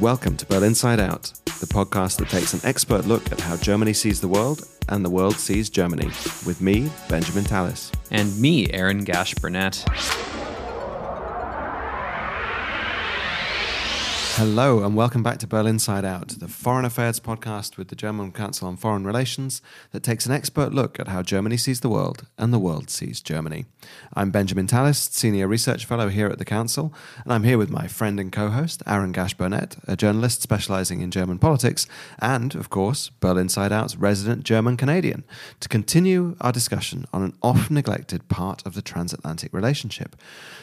Welcome to Berlin Inside Out, the podcast that takes an expert look at how Germany sees the world and the world sees Germany, with me, Benjamin Tallis. And me, Aaron Gasch Burnett. Hello, and welcome back to Berlin Side Out, the foreign affairs podcast with the German Council on Foreign Relations that takes an expert look at how Germany sees the world and the world sees Germany. I'm Benjamin Tallis, Senior Research Fellow here at the Council, and I'm here with my friend and co host, Aaron Gasch Burnett, a journalist specializing in German politics, and, of course, Berlin Side Out's resident German Canadian, to continue our discussion on an oft neglected part of the transatlantic relationship,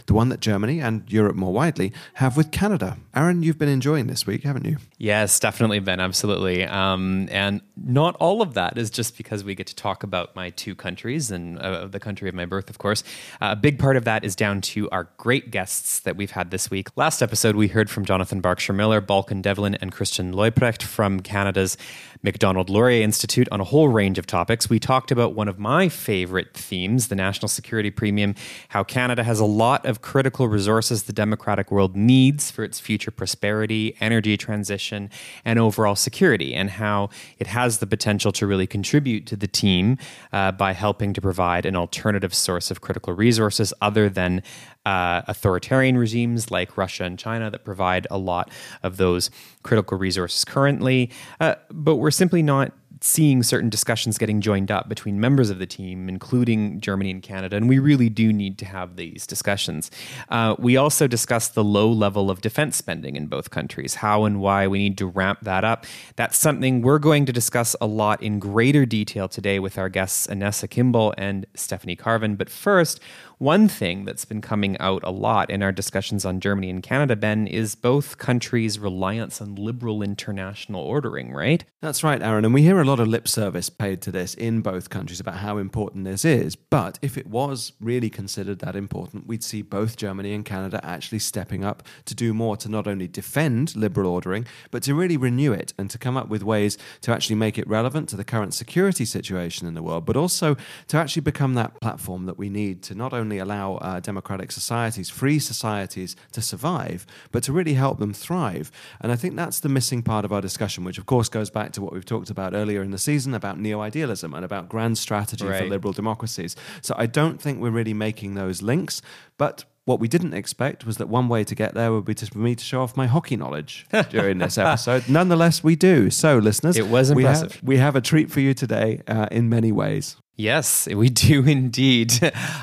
the one that Germany and Europe more widely have with Canada. Aaron, you've been been enjoying this week, haven't you? Yes, definitely been, absolutely. Um, and not all of that is just because we get to talk about my two countries and uh, the country of my birth, of course. Uh, a big part of that is down to our great guests that we've had this week. Last episode, we heard from Jonathan Berkshire Miller, Balkan Devlin, and Christian Leuprecht from Canada's Macdonald Laurier Institute on a whole range of topics. We talked about one of my favorite themes, the national security premium, how Canada has a lot of critical resources the democratic world needs for its future prosperity, energy transition, and overall security, and how it has the potential to really contribute to the team uh, by helping to provide an alternative source of critical resources other than uh, authoritarian regimes like Russia and China that provide a lot of those critical resources currently. Uh, but we're simply not seeing certain discussions getting joined up between members of the team, including Germany and Canada, and we really do need to have these discussions. Uh, we also discussed the low level of defense spending in both countries, how and why we need to ramp that up. That's something we're going to discuss a lot in greater detail today with our guests Anessa Kimball and Stephanie Carvin. But first, one thing that's been coming out a lot in our discussions on Germany and Canada, Ben, is both countries' reliance on liberal international ordering, right? That's right, Aaron. And we hear a lot of lip service paid to this in both countries about how important this is. But if it was really considered that important, we'd see both Germany and Canada actually stepping up to do more to not only defend liberal ordering, but to really renew it and to come up with ways to actually make it relevant to the current security situation in the world, but also to actually become that platform that we need to not only only allow uh, democratic societies, free societies, to survive, but to really help them thrive. And I think that's the missing part of our discussion, which of course goes back to what we've talked about earlier in the season about neo idealism and about grand strategy right. for liberal democracies. So I don't think we're really making those links, but what we didn't expect was that one way to get there would be for me to show off my hockey knowledge during this episode. Nonetheless, we do. So, listeners, it was impressive. We have, we have a treat for you today uh, in many ways. Yes, we do indeed.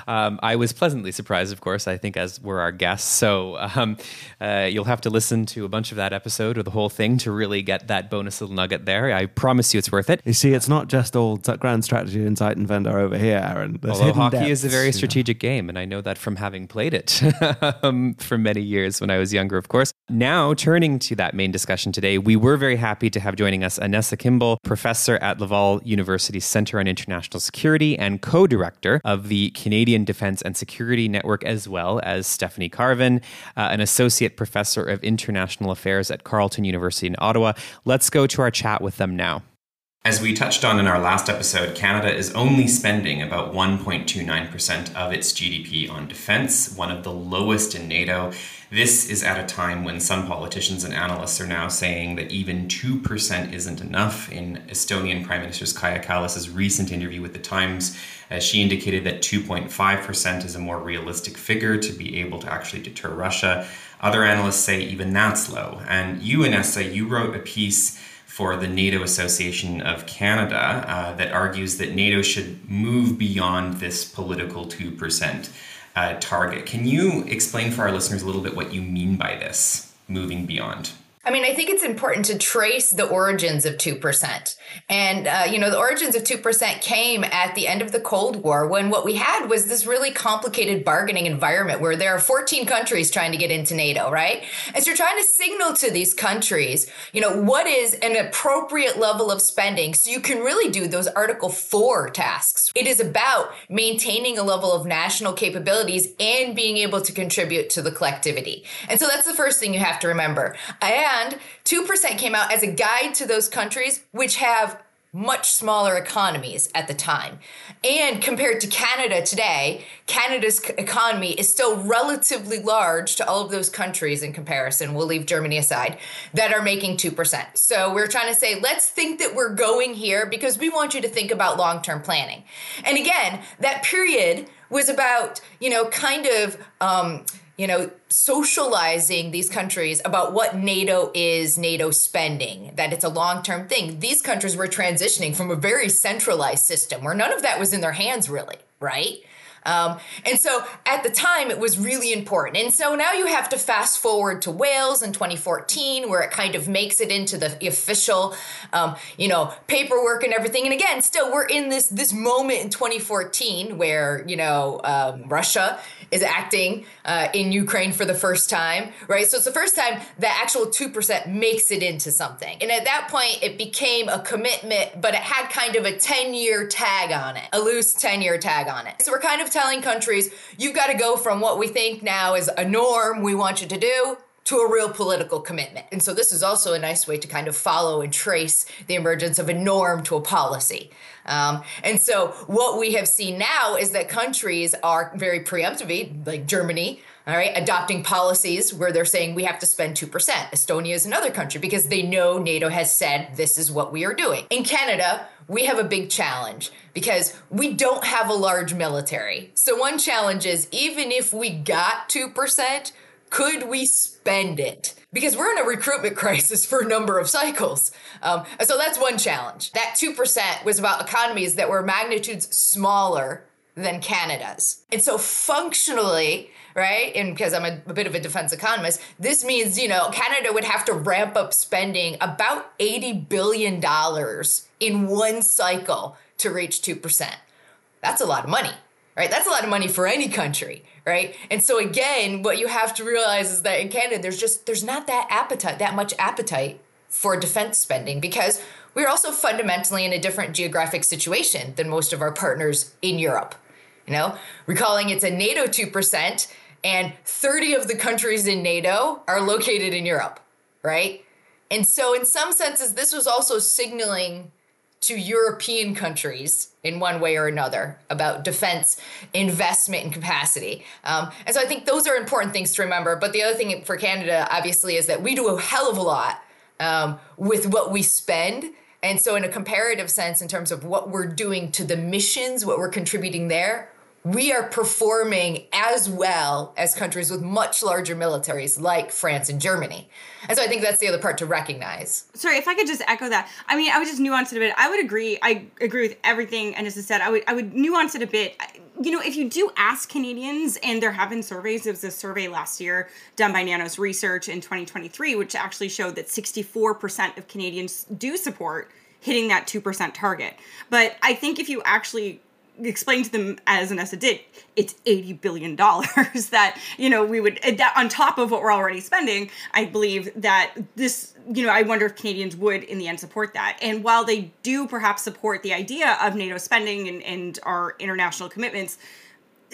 Um, I was pleasantly surprised, of course, I think, as were our guests. So um, uh, you'll have to listen to a bunch of that episode or the whole thing to really get that bonus little nugget there. I promise you it's worth it. You see, it's not just all grand strategy and Zeitenwende over here, Aaron. There's Although hockey depths, is a very strategic know. game, and I know that from having played it um, for many years when I was younger, of course. Now, turning to that main discussion today, we were very happy to have joining us Anessa Kimball, professor at Laval University Center on International Security Security and co director of the Canadian Defense and Security Network, as well as Stephanie Carvin, uh, an associate professor of international affairs at Carleton University in Ottawa. Let's go to our chat with them now. As we touched on in our last episode, Canada is only spending about 1.29% of its GDP on defense, one of the lowest in NATO. This is at a time when some politicians and analysts are now saying that even 2% isn't enough. In Estonian Prime Minister Kaja Kallas's recent interview with The Times, uh, she indicated that 2.5% is a more realistic figure to be able to actually deter Russia. Other analysts say even that's low. And you, Anessa, you wrote a piece for the NATO Association of Canada uh, that argues that NATO should move beyond this political 2% uh, target. Can you explain for our listeners a little bit what you mean by this, moving beyond? I mean, I think it's important to trace the origins of 2%. And, uh, you know, the origins of 2% came at the end of the Cold War when what we had was this really complicated bargaining environment where there are 14 countries trying to get into NATO, right? And so you're trying to signal to these countries, you know, what is an appropriate level of spending so you can really do those Article 4 tasks. It is about maintaining a level of national capabilities and being able to contribute to the collectivity. And so that's the first thing you have to remember. And 2% came out as a guide to those countries which have much smaller economies at the time. And compared to Canada today, Canada's economy is still relatively large to all of those countries in comparison. We'll leave Germany aside that are making 2%. So we're trying to say, let's think that we're going here because we want you to think about long term planning. And again, that period was about, you know, kind of, um, you know, socializing these countries about what NATO is, NATO spending, that it's a long term thing. These countries were transitioning from a very centralized system where none of that was in their hands, really, right? Um, and so at the time, it was really important. And so now you have to fast forward to Wales in 2014, where it kind of makes it into the official, um, you know, paperwork and everything. And again, still, we're in this this moment in 2014 where you know um, Russia is acting uh, in Ukraine for the first time, right? So it's the first time the actual 2% makes it into something. And at that point, it became a commitment, but it had kind of a 10 year tag on it, a loose 10 year tag on it. So we're kind of telling countries, you've got to go from what we think now is a norm we want you to do to a real political commitment. And so this is also a nice way to kind of follow and trace the emergence of a norm to a policy. Um, and so what we have seen now is that countries are very preemptively, like Germany, all right, adopting policies where they're saying we have to spend 2%. Estonia is another country because they know NATO has said this is what we are doing. In Canada, we have a big challenge because we don't have a large military. So, one challenge is even if we got 2%, could we spend it? Because we're in a recruitment crisis for a number of cycles. Um, so that's one challenge. That 2% was about economies that were magnitudes smaller than Canada's. And so functionally, right? And because I'm a, a, bit of a defense economist, this means, you know, Canada would have to ramp up spending about $80 billion in one cycle to reach 2%. That's a lot of money right? That's a lot of money for any country, right? And so again, what you have to realize is that in Canada, there's just there's not that appetite, that much appetite for defense spending because we're also fundamentally in a different geographic situation than most of our partners in Europe. You know, recalling it's a NATO 2% and 30 of the countries in NATO are located in Europe, right? And so in some senses this was also signaling to European countries in one way or another about defense investment and capacity. Um, and so I think those are important things to remember. But the other thing for Canada, obviously, is that we do a hell of a lot um, with what we spend. And so, in a comparative sense, in terms of what we're doing to the missions, what we're contributing there, we are performing as well as countries with much larger militaries like France and Germany. And so I think that's the other part to recognize. Sorry, if I could just echo that. I mean, I would just nuance it a bit. I would agree. I agree with everything Anis said. I would I would nuance it a bit. You know, if you do ask Canadians, and there have been surveys, there was a survey last year done by Nanos Research in 2023, which actually showed that 64% of Canadians do support hitting that 2% target. But I think if you actually explain to them as Anessa did, it's eighty billion dollars that you know we would that on top of what we're already spending. I believe that this you know I wonder if Canadians would in the end support that. And while they do perhaps support the idea of NATO spending and, and our international commitments,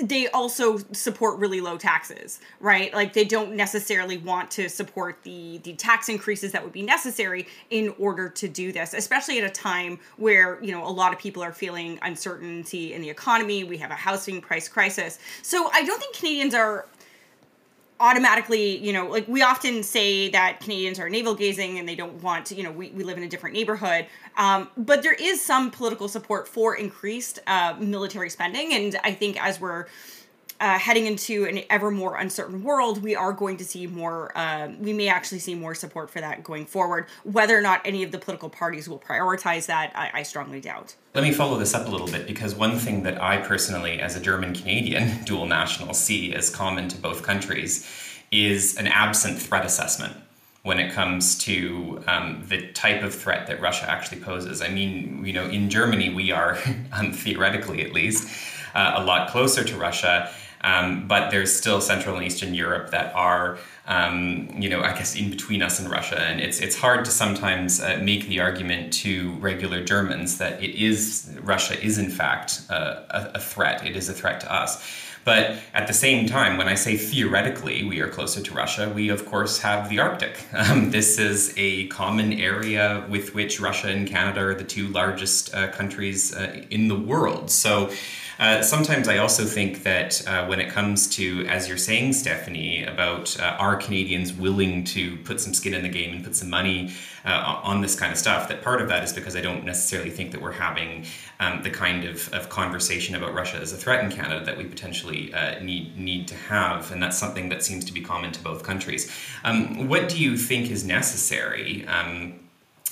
they also support really low taxes, right? Like they don't necessarily want to support the the tax increases that would be necessary in order to do this, especially at a time where, you know, a lot of people are feeling uncertainty in the economy, we have a housing price crisis. So I don't think Canadians are automatically, you know, like we often say that Canadians are navel gazing and they don't want to, you know, we, we live in a different neighborhood. Um, but there is some political support for increased uh, military spending. And I think as we're uh, heading into an ever more uncertain world, we are going to see more, uh, we may actually see more support for that going forward. Whether or not any of the political parties will prioritize that, I, I strongly doubt. Let me follow this up a little bit because one thing that I personally, as a German Canadian dual national, see as common to both countries is an absent threat assessment when it comes to um, the type of threat that Russia actually poses. I mean, you know, in Germany, we are, um, theoretically at least, uh, a lot closer to Russia. Um, but there's still Central and Eastern Europe that are, um, you know, I guess in between us and Russia, and it's it's hard to sometimes uh, make the argument to regular Germans that it is Russia is in fact uh, a, a, threat. It is a threat to us. But at the same time, when I say theoretically we are closer to Russia, we of course have the Arctic. Um, this is a common area with which Russia and Canada are the two largest uh, countries uh, in the world. So uh, sometimes I also think that uh, when it comes to, as you're saying, Stephanie, about uh, are Canadians willing to put some skin in the game and put some money uh, on this kind of stuff, that part of that is because I don't necessarily think that we're having um, the kind of, of conversation about Russia as a threat in Canada that we potentially uh, need need to have, and that's something that seems to be common to both countries. Um, what do you think is necessary? Um,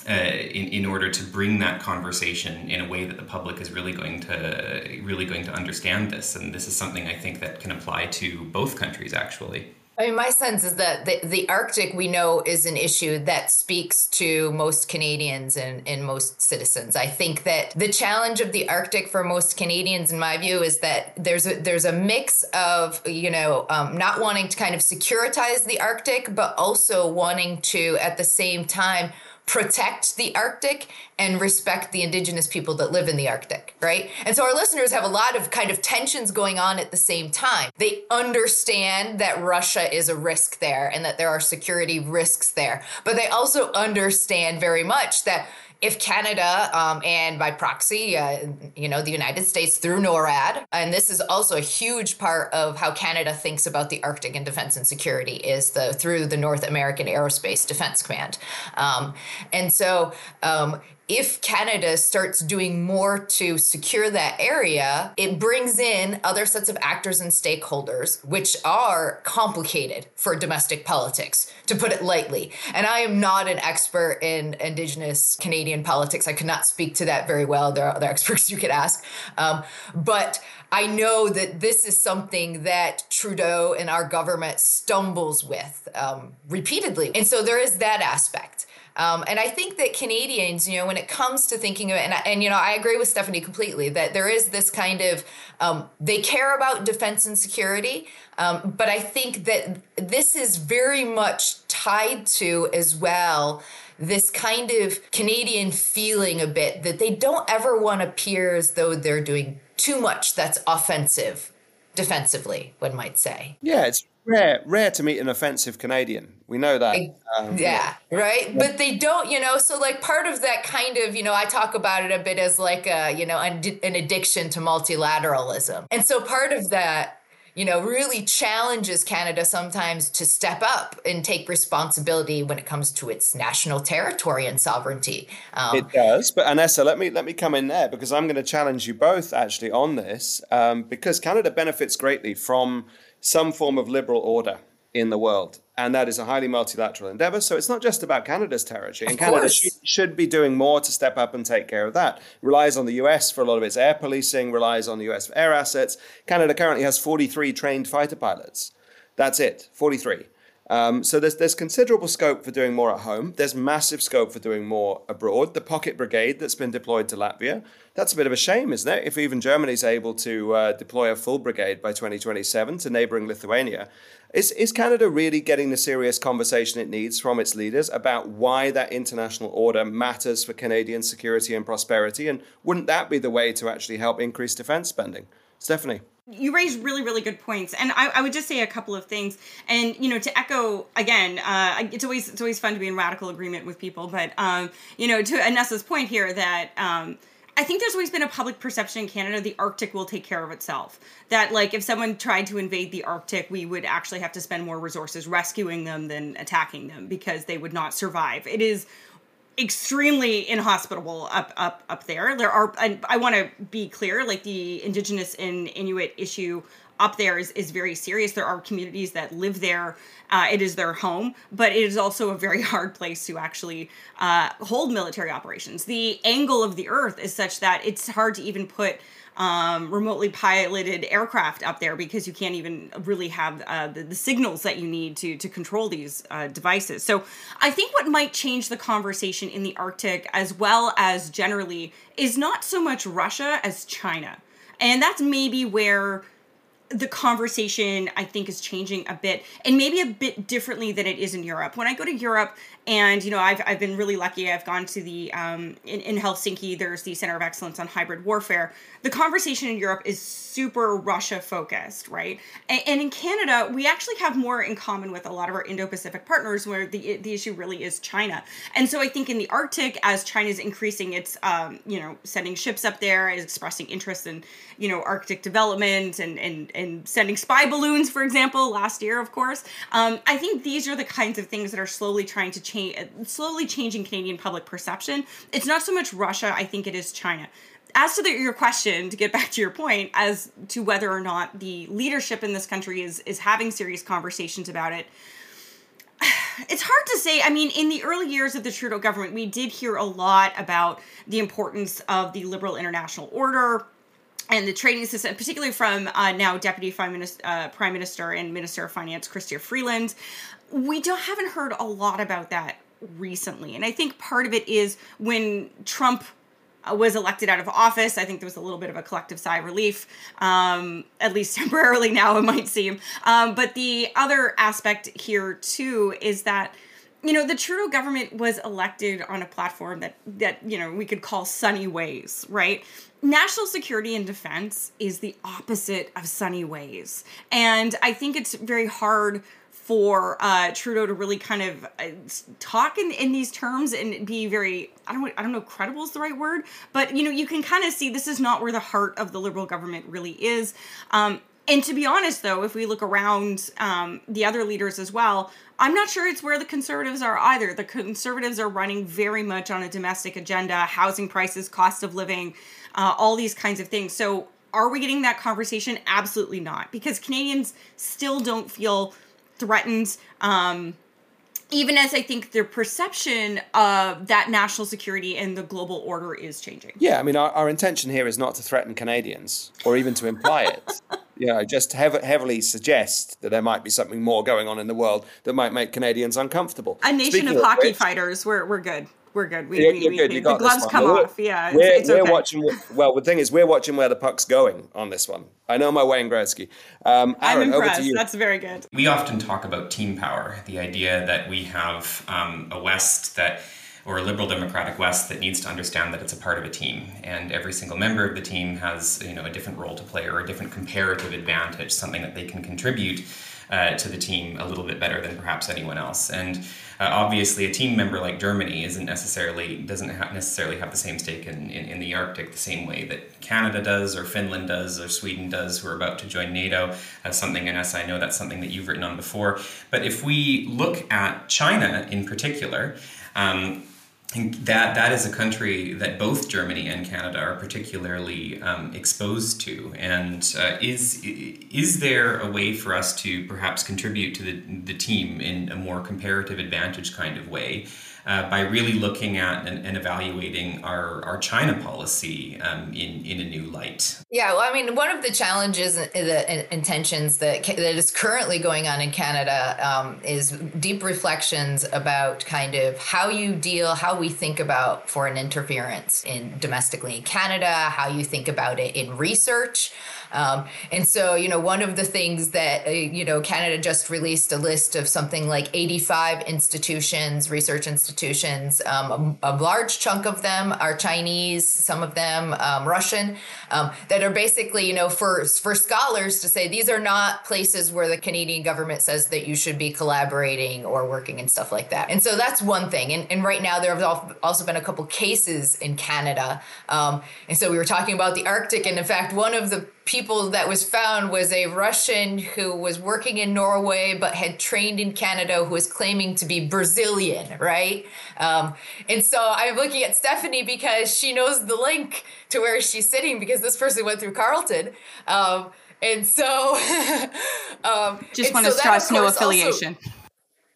uh, in, in order to bring that conversation in a way that the public is really going to really going to understand this and this is something I think that can apply to both countries actually. I mean, my sense is that the, the Arctic we know is an issue that speaks to most Canadians and, and most citizens. I think that the challenge of the Arctic for most Canadians, in my view, is that there's a, there's a mix of, you know, um, not wanting to kind of securitize the Arctic, but also wanting to, at the same time, protect the Arctic and respect the indigenous people that live in the Arctic, right? And so our listeners have a lot of kind of tensions going on at the same time. They understand that Russia is a risk there and that there are security risks there, but they also understand very much that if Canada um, and by proxy, uh, you know, the United States through NORAD, and this is also a huge part of how Canada thinks about the Arctic and defense and security is the through the North American Aerospace Defense Command, um, and so um, if Canada starts doing more to secure that area, it brings in other sets of actors and stakeholders, which are complicated for domestic politics, to put it lightly. And I am not an expert in Indigenous Canadian politics. I could not speak to that very well. There are other experts you could ask. Um, but I know that this is something that Trudeau and our government stumbles with um, repeatedly. And so there is that aspect. Um, and I think that Canadians, you know, when it comes to thinking of it, and, and you know, I agree with Stephanie completely that there is this kind of, um, they care about defense and security. Um, but I think that this is very much tied to as well this kind of Canadian feeling a bit that they don't ever want to appear as though they're doing too much that's offensive defensively, one might say. Yeah, it's rare, rare to meet an offensive Canadian. We know that. Um, yeah, right. But they don't, you know. So like part of that kind of, you know, I talk about it a bit as like a, you know, an, an addiction to multilateralism, and so part of that you know, really challenges Canada sometimes to step up and take responsibility when it comes to its national territory and sovereignty. Um, it does, but Anessa, let me let me come in there because I'm going to challenge you both actually on this um, because Canada benefits greatly from some form of liberal order in the world. And that is a highly multilateral endeavor. So it's not just about Canada's territory. And Canada should, should, be doing more to step up and take care of that. Relies on the US for a lot of its air policing, relies on the US for air assets. Canada currently has 43 trained fighter pilots. That's it, 43. Um, so there's there's considerable scope for doing more at home. There's massive scope for doing more abroad. The Pocket Brigade that's been deployed to Latvia, that's a bit of a shame, isn't it? If even Germany's able to uh, deploy a full brigade by 2027 to neighbouring Lithuania, is is Canada really getting the serious conversation it needs from its leaders about why that international order matters for Canadian security and prosperity? And wouldn't that be the way to actually help increase defence spending, Stephanie? You raised really really good points and I, I, would just say a couple of things and you know to echo again uh, it's always it's always fun to be in radical agreement with people but um, you know to anessa's point here that um, I think there's always been a public perception in Canada the Arctic will take care of itself. That like if someone tried to invade the Arctic, we would actually have to spend more resources rescuing them than attacking them because they would not survive. It is extremely inhospitable up up up there. There are I, I want to be clear like the indigenous and Inuit issue up there is, is very serious. There are communities that live there. Uh, it is their home, but it is also a very hard place to actually uh, hold military operations. The angle of the Earth is such that it's hard to even put um, remotely piloted aircraft up there because you can't even really have uh, the, the, signals that you need to to control these uh, devices. So I think what might change the conversation in the Arctic as well as generally is not so much Russia as China, and that's maybe where the conversation I think is changing a bit and maybe a bit differently than it is in Europe. When I go to Europe and you know I've, I've been really lucky I've gone to the um, in, in Helsinki there's the Center of Excellence on Hybrid Warfare. The conversation in Europe is super Russia focused, right? And, and in Canada we actually have more in common with a lot of our Indo-Pacific partners where the the issue really is China. And so I think in the Arctic as China's increasing its um, you know sending ships up there is expressing interest in you know Arctic development and and and sending spy balloons, for example, last year, of course. Um, I think these are the kinds of things that are slowly trying to change, slowly changing Canadian public perception. It's not so much Russia, I think it is China. As to the, your question, to get back to your point, as to whether or not the leadership in this country is is having serious conversations about it, it's hard to say. I mean, in the early years of the Trudeau government, we did hear a lot about the importance of the liberal international order and the trading system, particularly from uh, now Deputy Prime Minister, uh, Prime Minister and Minister of Finance Chrystia Freeland. We don't haven't heard a lot about that recently, and I think part of it is when Trump uh, was elected out of office. I think there was a little bit of a collective sigh of relief, um, at least temporarily now, it might seem. Um, but the other aspect here, too, is that you know the Trudeau government was elected on a platform that that you know we could call sunny ways, right? National security and defense is the opposite of sunny ways, and I think it's very hard for uh, Trudeau to really kind of uh, talk in, in these terms and be very I don't I don't know credible is the right word, but you know you can kind of see this is not where the heart of the Liberal government really is. Um, and to be honest, though, if we look around um, the other leaders as well, I'm not sure it's where the conservatives are either. The conservatives are running very much on a domestic agenda, housing prices, cost of living, uh, all these kinds of things. So, are we getting that conversation? Absolutely not, because Canadians still don't feel threatened. Um, even as I think their perception of that national security and the global order is changing. Yeah, I mean, our, our intention here is not to threaten Canadians or even to imply it. you know, just hev- heavily suggest that there might be something more going on in the world that might make Canadians uncomfortable. A nation Speaking of, hockey which, fighters, we're, we're good. We're good. We, we, good. We, the gloves come we're, off. Yeah, we're, it's, it's we're okay. watching. Well, the thing is, we're watching where the puck's going on this one. I know my Wayne Gretzky. Um, Aaron, I'm impressed. Over to you. That's very good. We often talk about team power, the idea that we have um, a West that or a liberal democratic west that needs to understand that it's a part of a team and every single member of the team has you know a different role to play or a different comparative advantage something that they can contribute uh, to the team a little bit better than perhaps anyone else and uh, obviously a team member like germany isn't necessarily doesn't ha- necessarily have the same stake in, in, in, the arctic the same way that canada does or finland does or sweden does who are about to join nato. As something in us i know that's something that you've written on before. But if we look at china in particular um, that that is a country that both Germany and Canada are particularly um, exposed to. And uh, is is there a way for us to perhaps contribute to the the team in a more comparative advantage kind of way? Uh, by really looking at and, and, evaluating our, our China policy um, in, in a new light. Yeah, well, I mean, one of the challenges, uh, the intentions that, that is currently going on in Canada um, is deep reflections about kind of how you deal, how we think about foreign interference in domestically in Canada, how you think about it in research. Um, and so, you know, one of the things that, uh, you know, Canada just released a list of something like 85 institutions, research institutions. Um, a, a, large chunk of them are Chinese, some of them um, Russian, um, that are basically, you know, for, for scholars to say these are not places where the Canadian government says that you should be collaborating or working and stuff like that. And so that's one thing. And, and right now, there have also been a couple cases in Canada. Um, and so we were talking about the Arctic. And in fact, one of the people that was found was a Russian who was working in Norway but had trained in Canada who was claiming to be Brazilian, right? Um, and so I'm looking at Stephanie because she knows the link to where she's sitting because this person went through Carleton. Um, and so, um, just want to stress no affiliation. Also,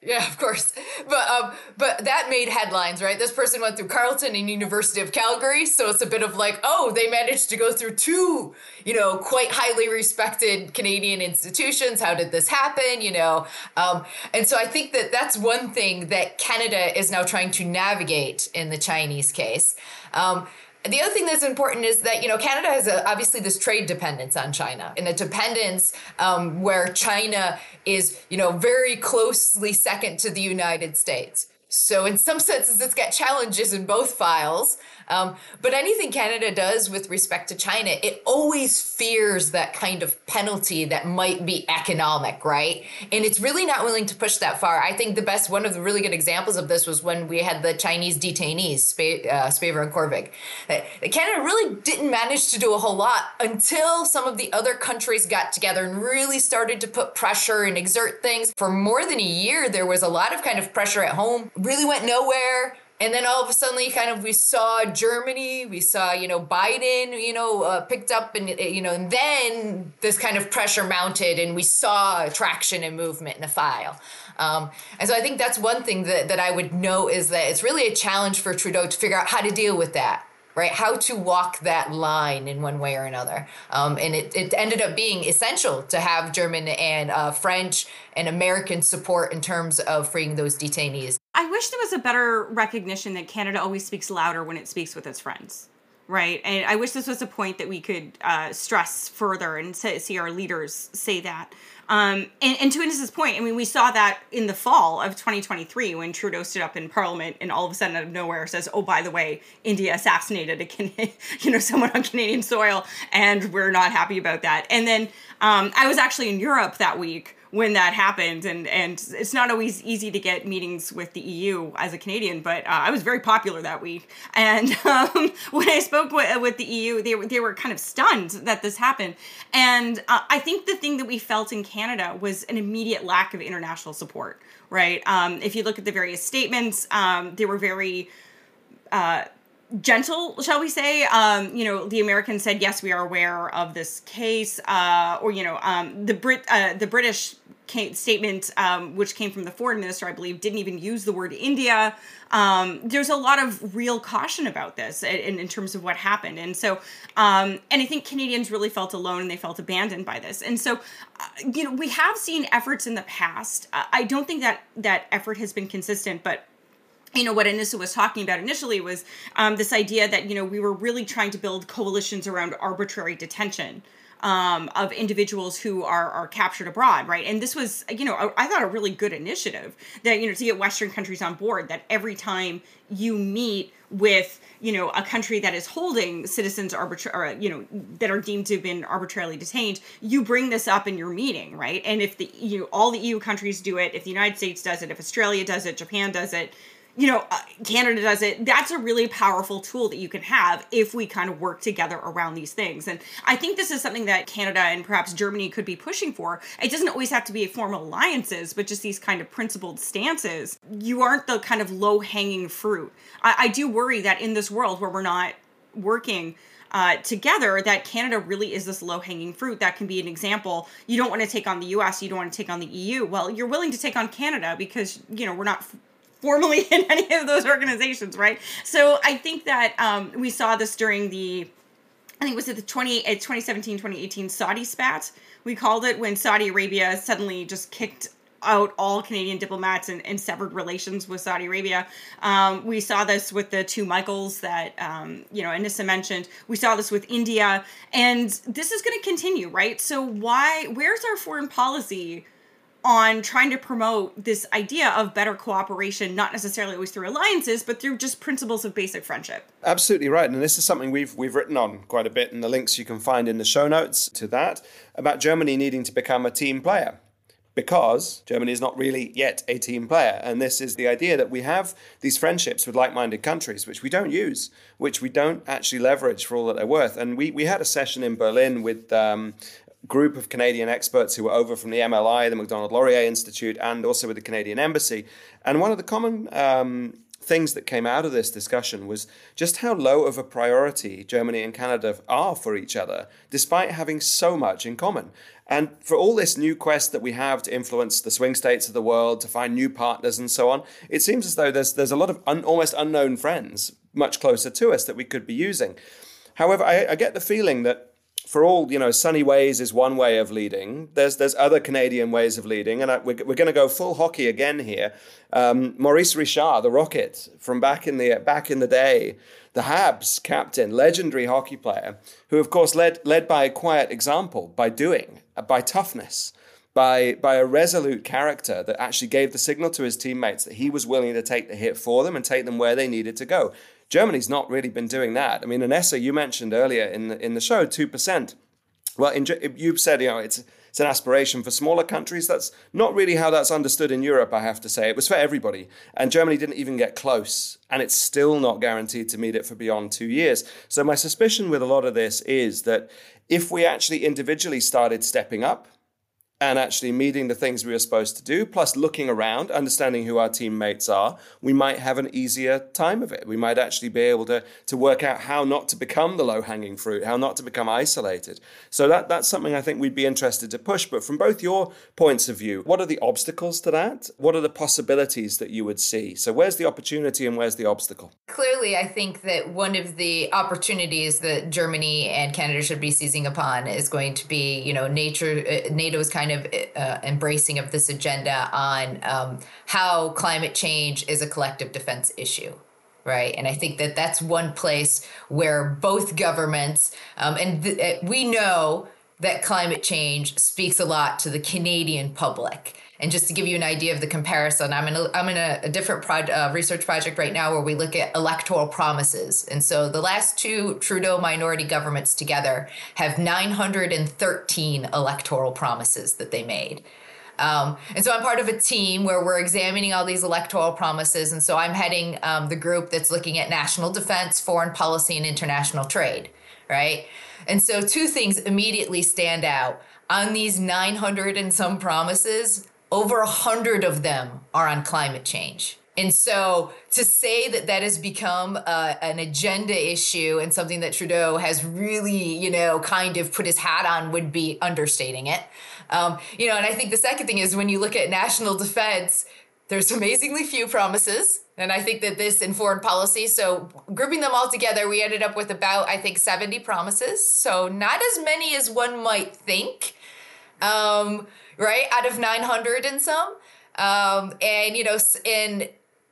yeah, of course. But um, but that made headlines, right? This person went through Carleton and University of Calgary, so it's a bit of like, oh, they managed to go through two, you know, quite highly respected Canadian institutions. How did this happen? You know, um, and so I think that that's one thing that Canada is now trying to navigate in the Chinese case. Um, The other thing that's important is that you know Canada has a, obviously this trade dependence on China, and a dependence um, where China is you know very closely second to the United States. So in some senses, it's got challenges in both files. Um, but anything Canada does with respect to China, it always fears that kind of penalty that might be economic, right? And it's really not willing to push that far. I think the best, one of the really good examples of this was when we had the Chinese detainees, Sp- uh, Spavor and Kovrig. Uh, Canada really didn't manage to do a whole lot until some of the other countries got together and really started to put pressure and exert things. For more than a year, there was a lot of kind of pressure at home, really went nowhere and then all of a sudden kind of we saw germany we saw you know biden you know uh, picked up and you know and then this kind of pressure mounted and we saw traction and movement in the file um, and so i think that's one thing that, that i would know is that it's really a challenge for trudeau to figure out how to deal with that right? How to walk that line in one way or another. Um, and it, it ended up being essential to have German and uh, French and American support in terms of freeing those detainees. I wish there was a better recognition that Canada always speaks louder when it speaks with its friends. Right. And I wish this was a point that we could uh, stress further and see our leaders say that. Um, and, and to Ines' point, I mean, we saw that in the fall of 2023 when Trudeau stood up in Parliament and all of a sudden out of nowhere says, "Oh, by the way, India assassinated a Can- you know someone on Canadian soil, and we're not happy about that." And then um, I was actually in Europe that week when that happened. And and it's not always easy to get meetings with the EU as a Canadian but uh, I was very popular that week. And um, when I spoke with, with the EU they, they were kind of stunned that this happened. And uh, I think the thing that we felt in Canada was an immediate lack of international support right? Um, if you look at the various statements um, they were very uh, gentle, shall we say? Um, you know, the Americans said yes, we are aware of this case, uh, or you know, um, the Brit, uh, the British statement, um, which came from the foreign minister, I believe, didn't even use the word India. Um, there's a lot of real caution about this in, in terms of what happened, and so, um, and I think Canadians really felt alone and they felt abandoned by this, and so, uh, you know, we have seen efforts in the past. I don't think that that effort has been consistent, but you know what Anessa was talking about initially was um, this idea that you know we were really trying to build coalitions around arbitrary detention um, of individuals who are are captured abroad, right? And this was you know I, I thought a really good initiative that you know to get Western countries on board that every time you meet with you know a country that is holding citizens arbitrary you know that are deemed to have been arbitrarily detained you bring this up in your meeting right and if the you know all the eu countries do it if the united states does it if australia does it japan does it you know, uh, Canada does it. That's a really powerful tool that you can have if we kind of work together around these things. And I think this is something that Canada and perhaps Germany could be pushing for. It doesn't always have to be formal alliances, but just these kind of principled stances. You aren't the kind of low hanging fruit. I, I do worry that in this world where we're not working, uh, together that Canada really is this low hanging fruit that can be an example. You don't want to take on the US, you don't want to take on the EU. Well, you're willing to take on Canada because, you know, we're not formally in any of those organizations, right? So I think that um, we saw this during the, I think it was at the 20, 2017, 2018 Saudi spat, we called it, when Saudi Arabia suddenly just kicked out all Canadian diplomats and, and severed relations with Saudi Arabia. Um, we saw this with the two Michaels that um, you know Anessa mentioned. We saw this with India, and this is going to continue, right? So why? Where's our foreign policy on trying to promote this idea of better cooperation, not necessarily always through alliances, but through just principles of basic friendship. Absolutely right, and this is something we've we've written on quite a bit, and the links you can find in the show notes to that about Germany needing to become a team player. Because Germany is not really yet a team player. And this is the idea that we have these friendships with like minded countries, which we don't use, which we don't actually leverage for all that they're worth. And we, we had a session in Berlin with um, group of Canadian experts who were over from the MLI, the Macdonald Laurier Institute, and also with the Canadian Embassy. And one of the common um, things that came out of this discussion was just how low of a priority Germany and Canada are for each other, despite having so much in common. And for all this new quest that we have to influence the swing states of the world, to find new partners and so on, it seems as though there's there's a lot of un, almost unknown friends much closer to us that we could be using. However, I, I get the feeling that for all you know, sunny ways is one way of leading. There's there's other Canadian ways of leading, and I, we're, we're going to go full hockey again here. Um, Maurice Richard, the Rocket from back in the back in the day, the Habs captain, legendary hockey player, who of course led led by a quiet example, by doing, by toughness by by a resolute character that actually gave the signal to his teammates that he was willing to take the hit for them and take them where they needed to go. Germany's not really been doing that. I mean, Anessa, you mentioned earlier in the, in the show, two percent. Well, in, you've said you know it's it's an aspiration for smaller countries. That's not really how that's understood in Europe. I have to say it was for everybody, and Germany didn't even get close, and it's still not guaranteed to meet it for beyond two years. So my suspicion with a lot of this is that if we actually individually started stepping up and actually meeting the things we are supposed to do, plus looking around, understanding who our teammates are, we might have an easier time of it. We might actually be able to, to work out how not to become the low hanging fruit, how not to become isolated. So that, that's something I think we'd be interested to push. But from both your points of view, what are the obstacles to that? What are the possibilities that you would see? So where's the opportunity and where's the obstacle? Clearly, I think that one of the opportunities that Germany and Canada should be seizing upon is going to be, you know, nature, uh, NATO's kind of uh, embracing of this agenda on um, how climate change is a collective defense issue right? And I think that that's one place where both governments, um, and th- uh, we know that climate change speaks a lot to the Canadian public. And just to give you an idea of the comparison, I'm in a, I'm in a, a different pro- uh, research project right now where we look at electoral promises. And so the last two Trudeau minority governments together have 913 electoral promises that they made. Um, and so I'm part of a team where we're examining all these electoral promises. And so I'm heading um, the group that's looking at national defense, foreign policy, and international trade, right? And so two things immediately stand out. On these 900 and some promises, over a hundred of them are on climate change. And so to say that that has become uh, an agenda issue and something that Trudeau has really, you know, kind of put his hat on would be understating it. Um, you know, and I think the second thing is when you look at national defense, there's amazingly few promises. And I think that this in foreign policy, so grouping them all together, we ended up with about, I think, 70 promises. So not as many as one might think. Um, right? Out of 900 and some. Um, and, you know, in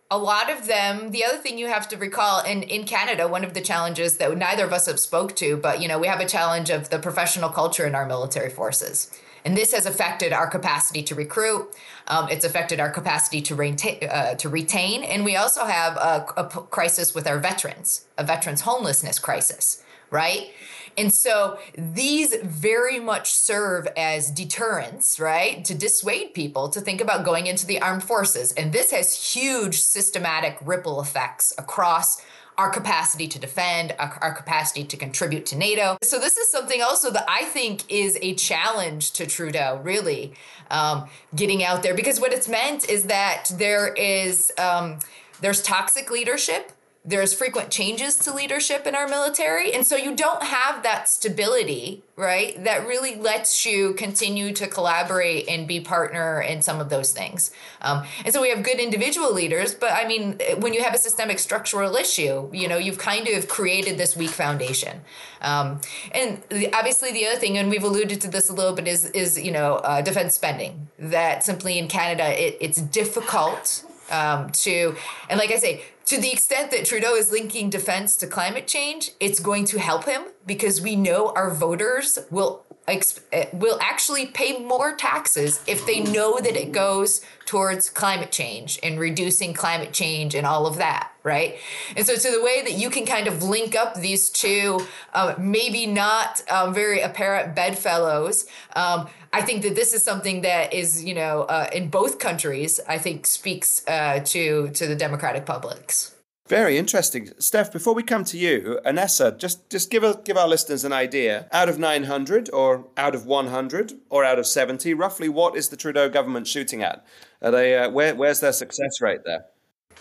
a lot of them, the other thing you have to recall, in, in Canada, one of the challenges that neither of us have spoke to, but, you know, we have a challenge of the professional culture in our military forces. And this has affected our capacity to recruit. Um, it's affected our capacity to, retain, uh, to retain. And we also have a, a crisis with our veterans, a veterans homelessness crisis, right? And so these very much serve as deterrents, right? To dissuade people to think about going into the armed forces. And this has huge systematic ripple effects across our capacity to defend, our, capacity to contribute to NATO. So, this is something also that I think is a challenge to Trudeau, really, um, getting out there. Because what it's meant is that there is. Um, there's toxic leadership there's frequent changes to leadership in our military. And so you don't have that stability, right? That really lets you continue to collaborate and be partner in some of those things. Um, and so we have good individual leaders, but I mean, when you have a systemic structural issue, you know, you've kind of created this weak foundation. Um, and the, obviously, the other thing, and we've alluded to this a little bit, is is you know uh, defense spending. That simply in Canada, it, it's difficult um, to, and like I say, to the extent that Trudeau is linking defense to climate change, it's going to help him because we know our voters will eh, will actually pay more taxes if they know that it goes towards climate change and reducing climate change and all of that, right? And so, to the way that you can kind of link up these two, uh, maybe not um, very apparent bedfellows. Um, I think that this is something that is, you know, uh, in both countries, I think speaks uh, to to the democratic publics. Very interesting, Steph. Before we come to you, Anessa, just just give a, give our listeners an idea. Out of 900, or out of 100, or out of 70, roughly, what is the Trudeau government shooting at? Are they uh, where, where's their success rate there?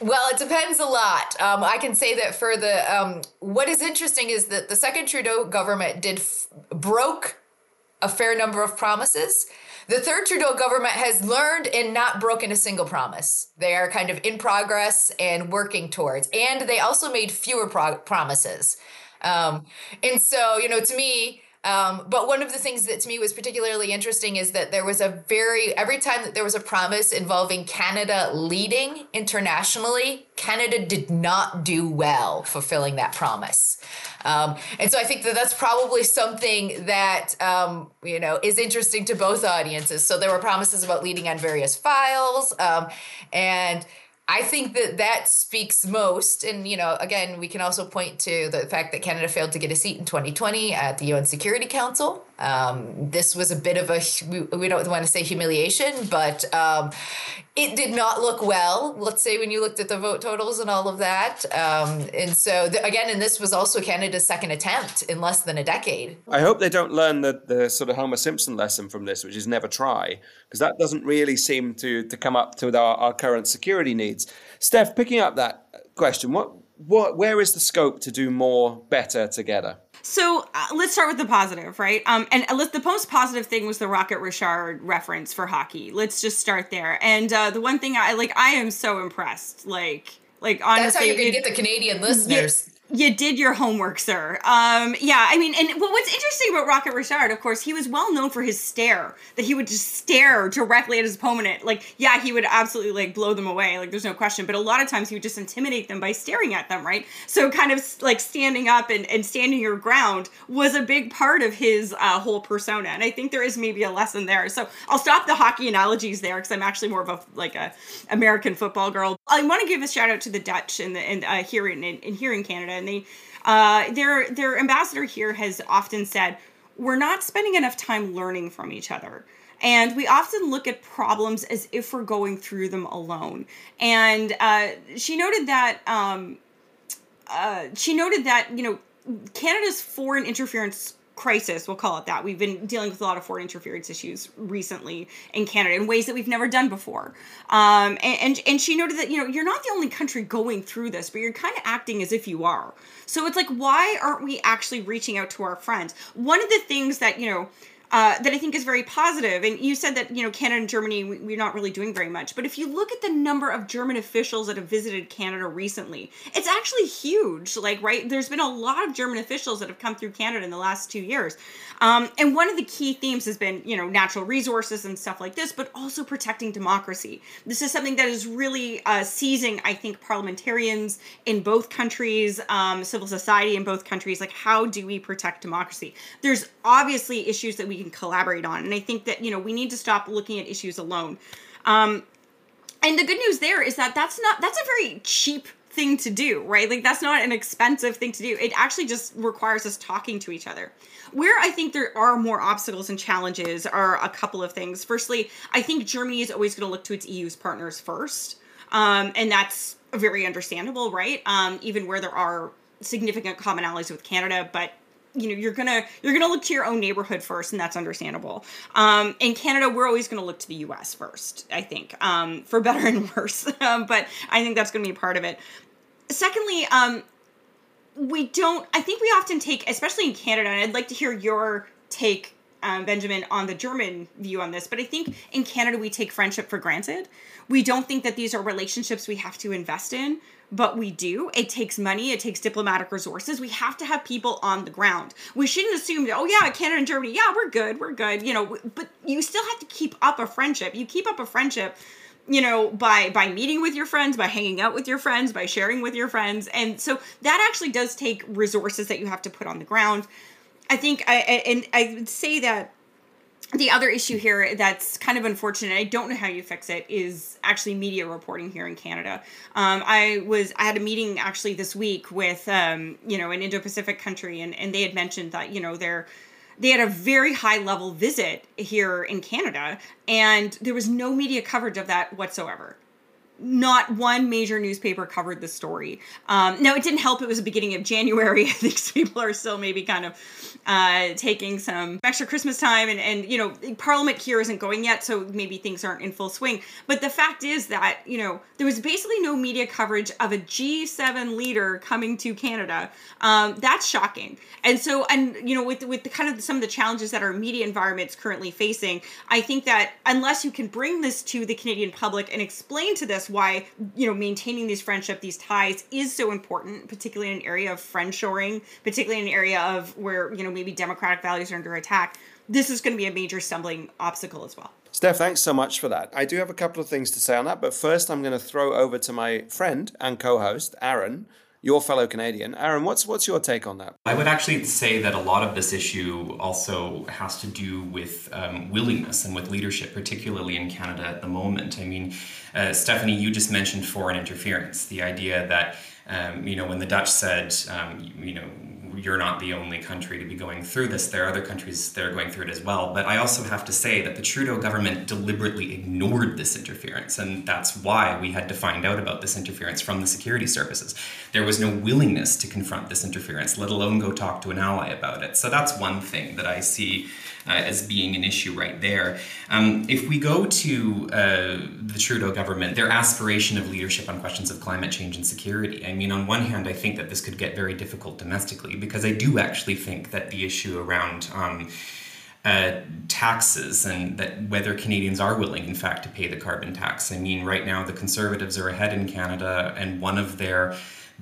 Well, it depends a lot. Um, I can say that for the um, what is interesting is that the second Trudeau government did f- broke a fair number of promises. The third Trudeau government has learned and not broken a single promise. They are kind of in progress and working towards. And they also made fewer pro- promises. Um, and so, you know, to me, Um, but one of the things that to me was particularly interesting is that there was a very, every time that there was a promise involving Canada leading internationally, Canada did not do well fulfilling that promise. Um, and so I think that that's probably something that, um, you know, is interesting to both audiences. So there were promises about leading on various files. Um, and I think that that speaks most. And, you know, again, we can also point to the fact that Canada failed to get a seat in 2020 at the UN Security Council. Um, this was a bit of a, we don't want to say humiliation, but um, it did not look well, let's say, when you looked at the vote totals and all of that. Um, and so, again, and this was also Canada's second attempt in less than a decade. I hope they don't learn the, the sort of Homer Simpson lesson from this, which is never try, because that doesn't really seem to, to come up to our, our current security needs. Steph, picking up that question, what, what, where is the scope to do more better together? So uh, let's start with the positive, right? Um, and uh, the most positive thing was the Rocket Richard reference for hockey. Let's just start there. And uh, the one thing I like, I am so impressed. Like, like honestly, that's how you're gonna get the Canadian listeners you did your homework, sir. Um, yeah, I mean, and what's interesting about Rocket Richard, of course, he was well known for his stare, that he would just stare directly at his opponent. Like, yeah, he would absolutely like blow them away, like there's no question. But a lot of times he would just intimidate them by staring at them, right? So kind of like standing up and, and standing your ground was a big part of his uh, whole persona. And I think there is maybe a lesson there. So I'll stop the hockey analogies there because I'm actually more of a like a American football girl. I want to give a shout out to the Dutch and the and uh, here in, in here in Canada and they uh, their their ambassador here has often said we're not spending enough time learning from each other. And we often look at problems as if we're going through them alone. And uh, she noted that um, uh, she noted that you know Canada's foreign interference crisis, we'll call it that. We've been dealing with a lot of foreign interference issues recently in Canada in ways that we've never done before. Um, and, and, and she noted that, you know, you're not the only country going through this, but you're kind of acting as if you are. So it's like, why aren't we actually reaching out to our friends? One of the things that, you know, uh, that I think is very positive. And you said that you know Canada and Germany we, are not really doing very much, but if you look at the number of German officials that have visited Canada recently, it's actually huge. Like right, there's been a lot of German officials that have come through Canada in the last two years, um, and one of the key themes has been you know natural resources and stuff like this, but also protecting democracy. This is something that is really uh, seizing, I think, parliamentarians in both countries, um, civil society in both countries. Like, how do we protect democracy? There's obviously issues that we can collaborate on. And I think that, you know, we need to stop looking at issues alone. Um, and the good news there is that that's not, that's a very cheap thing to do, right? Like that's not an expensive thing to do. It actually just requires us talking to each other. Where I think there are more obstacles and challenges are a couple of things. Firstly, I think Germany is always going to look to its EU's partners first. Um, and that's very understandable, right? Um, even where there are significant commonalities with Canada, but you know you're gonna you're gonna look to your own neighborhood first and that's understandable. Um, in canada we're always gonna look to the us first i think um, for better and worse um, but i think that's gonna be part of it. Secondly um, we don't i think we often take especially in canada and i'd like to hear your take um, benjamin on the german view on this but i think in canada we take friendship for granted. We don't think that these are relationships we have to invest in but we do. It takes money, it takes diplomatic resources. We have to have people on the ground. We shouldn't assume oh, yeah, Canada and Germany, yeah, we're good, we're good, you know, but you still have to keep up a friendship. You keep up a friendship you know by by meeting with your friends by hanging out with your friends by sharing with your friends and so that actually does take resources that you have to put on the ground i think i and i would say that the other issue here that's kind of unfortunate i don't know how you fix it is actually media reporting here in canada. Um, i was i had a meeting actually this week with um, you know an indo-pacific country and, and they had mentioned that you know they're they had a very high level visit here in canada and there was no media coverage of that whatsoever not one major newspaper covered the story. Um, now, it didn't help. It was the beginning of January. I think people are still maybe kind of uh, taking some extra Christmas time, and, and you know, Parliament here isn't going yet, so maybe things aren't in full swing. But the fact is that you know there was basically no media coverage of a G7 leader coming to Canada. Um, that's shocking. And so, and you know, with with the kind of some of the challenges that our media environment is currently facing, I think that unless you can bring this to the Canadian public and explain to this why you know maintaining these friendship, these ties is so important, particularly in an area of friendshoring, particularly in an area of where you know maybe democratic values are under attack. This is going to be a major stumbling obstacle as well. Steph, thanks so much for that. I do have a couple of things to say on that, but first I'm going to throw over to my friend and co-host Aaron your fellow Canadian. Aaron, what's what's your take on that? I would actually say that a lot of this issue also has to do with um, willingness and with leadership, particularly in Canada at the moment. I mean, uh, Stephanie, you just mentioned foreign interference, the idea that um, you know when the Dutch said um, you, know you're not the only country to be going through this. There are other countries that are going through it as well. But I also have to say that the Trudeau government deliberately ignored this interference. And that's why we had to find out about this interference from the security services. There was no willingness to confront this interference, let alone go talk to an ally about it. So that's one thing that I see uh, as being an issue right there. Um, if we go to uh, the Trudeau government, their aspiration of leadership on questions of climate change and security, I mean, on one hand, I think that this could get very difficult domestically because I do actually think that the issue around um, uh, taxes and that whether Canadians are willing, in fact, to pay the carbon tax. I mean, right now the Conservatives are ahead in Canada, and one of their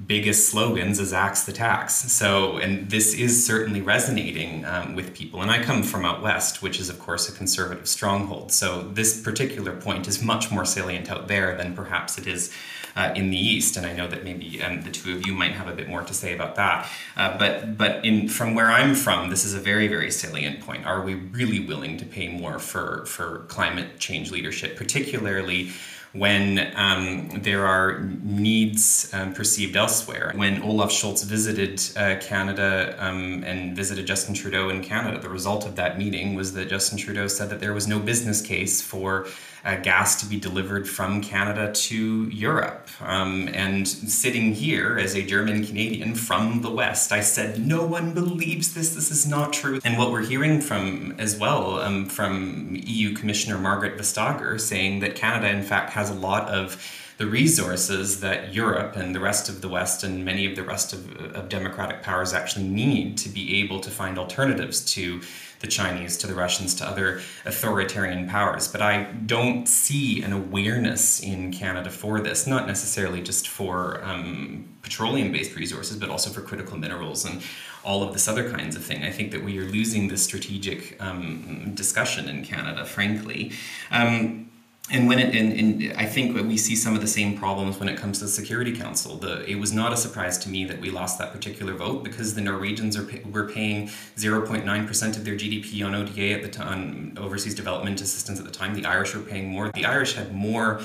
biggest slogans is axe the tax. So, and this is certainly resonating um, with people. And I come from out west, which is, of course, a conservative stronghold. So, this particular point is much more salient out there than perhaps it is. Uh, in the east, and I know that maybe um, the two of you might have a bit more to say about that. Uh, but but in from where I'm from, this is a very very salient point. Are we really willing to pay more for for climate change leadership, particularly? When um, there are needs um, perceived elsewhere. When Olaf Scholz visited uh, Canada um, and visited Justin Trudeau in Canada, the result of that meeting was that Justin Trudeau said that there was no business case for uh, gas to be delivered from Canada to Europe. Um, and sitting here as a German Canadian from the West, I said, No one believes this. This is not true. And what we're hearing from as well um, from EU Commissioner Margrethe Vestager saying that Canada, in fact, has a lot of the resources that Europe and the rest of the West and many of the rest of, of democratic powers actually need to be able to find alternatives to the Chinese, to the Russians, to other authoritarian powers. But I don't see an awareness in Canada for this, not necessarily just for um, petroleum based resources, but also for critical minerals and all of this other kinds of thing. I think that we are losing this strategic um, discussion in Canada, frankly. Um, and when it and, and I think we see some of the same problems when it comes to the Security Council. The it was not a surprise to me that we lost that particular vote because the Norwegians are were paying 0.9 percent of their GDP on ODA at the time, overseas development assistance at the time. The Irish were paying more. The Irish had more.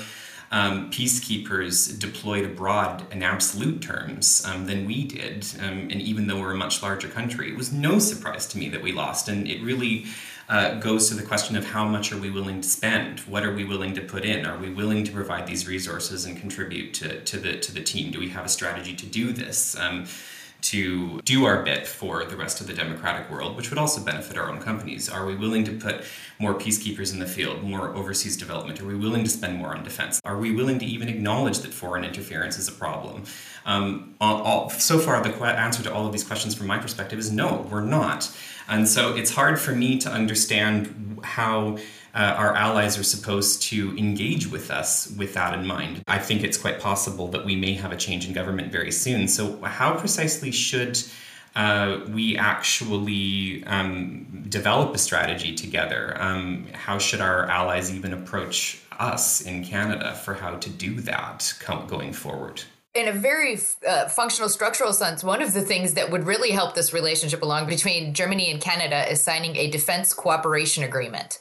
Um, peacekeepers deployed abroad in absolute terms um, than we did. Um, and even though we're a much larger country, it was no surprise to me that we lost. And it really uh, goes to the question of how much are we willing to spend? What are we willing to put in? Are we willing to provide these resources and contribute to, to the to the team? Do we have a strategy to do this? To do our bit for the rest of the democratic world, which would also benefit our own companies? Are we willing to put more peacekeepers in the field, more overseas development? Are we willing to spend more on defense? Are we willing to even acknowledge that foreign interference is a problem? Um, all, so far, the answer to all of these questions from my perspective is no, we're not. And so it's hard for me to understand how uh, our allies are supposed to engage with us with that in mind. I think it's quite possible that we may have a change in government very soon. So, how precisely should uh, we actually um, develop a strategy together? Um, how should our allies even approach us in Canada for how to do that going forward? in a very uh, functional structural sense, one of the things that would really help this relationship along between Germany and Canada is signing a defense cooperation agreement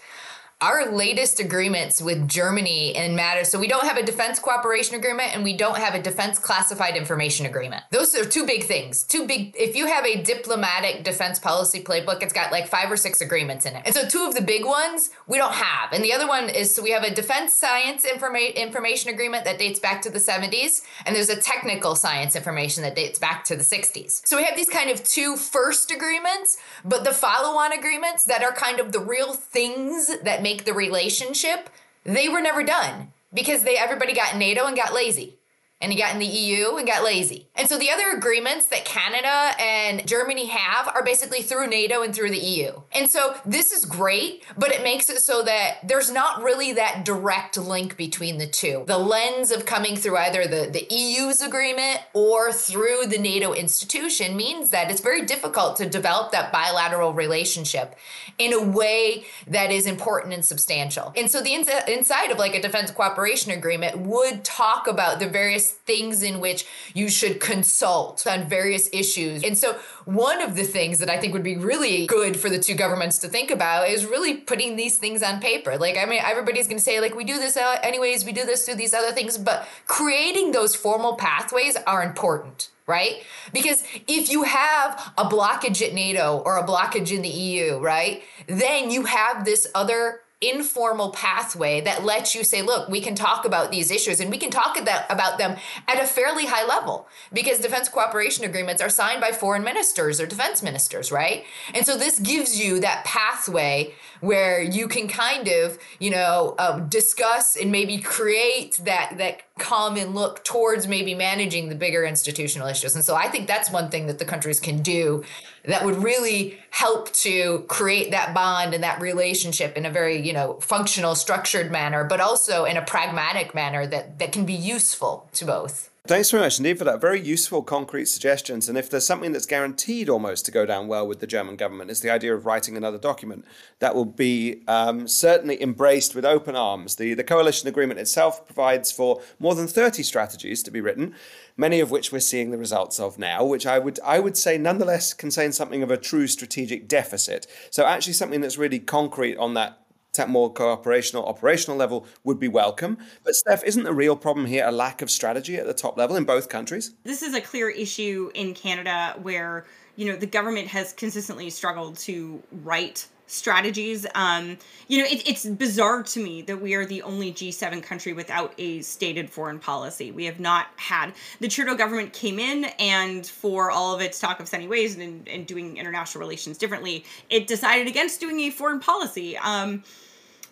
our latest agreements with Germany in matters. So we don't have a defense cooperation agreement and we don't have a defense classified information agreement. Those are two big things. Two big, if you have a diplomatic defense policy playbook, it's got like five or six agreements in it. And so two of the big ones we don't have. And the other one is so we have a defense science informa- information agreement that dates back to the 70s. And there's a technical science information that dates back to the 60s. So we have these kind of two first agreements, but the follow on agreements that are kind of the real things that make make the relationship, they were never done because they everybody got NATO and got lazy. And he got in the EU and got lazy. And so the other agreements that Canada and Germany have are basically through NATO and through the EU. And so this is great, but it makes it so that there's not really that direct link between the two. The lens of coming through either the, the EU's agreement or through the NATO institution means that it's very difficult to develop that bilateral relationship in a way that is important and substantial. And so the ins- inside of like a defense cooperation agreement would talk about the various things in which you should consult on various issues. And so, one of the things that I think would be really good for the two governments to think about is really putting these things on paper. Like, I mean, everybody's going to say, like, we do this uh, anyways, we do this through these other things, but creating those formal pathways are important right? Because if you have a blockage at NATO or a blockage in the EU, right, then you have this other informal pathway that lets you say, look, we can talk about these issues and we can talk about them at a fairly high level because defense cooperation agreements are signed by foreign ministers or defense ministers, right? And so this gives you that pathway where you can kind of, you know, uh, discuss and maybe create that that common look towards maybe managing the bigger institutional issues. And so I think that's one thing that the countries can do that would really help to create that bond and that relationship in a very, you know, functional, structured manner, but also in a pragmatic manner that that can be useful to both. Thanks very much indeed for that. Very useful, concrete suggestions. And if there's something that's guaranteed almost to go down well with the German government, it's the idea of writing another document that will be um, certainly embraced with open arms. The, the coalition agreement itself provides for more than 30 strategies to be written, many of which we're seeing the results of now, which I would, I would say nonetheless contain something of a true strategic deficit. So, actually, something that's really concrete on that more cooperational, operational level would be welcome. But Steph, isn't the real problem here a lack of strategy at the top level in both countries? This is a clear issue in Canada where you know the government has consistently struggled to write strategies. Um, you know, it, it's bizarre to me that we are the only G7 country without a stated foreign policy. We have not had the Trudeau government came in and for all of its talk of sunny ways and, and doing international relations differently, it decided against doing a foreign policy. Um,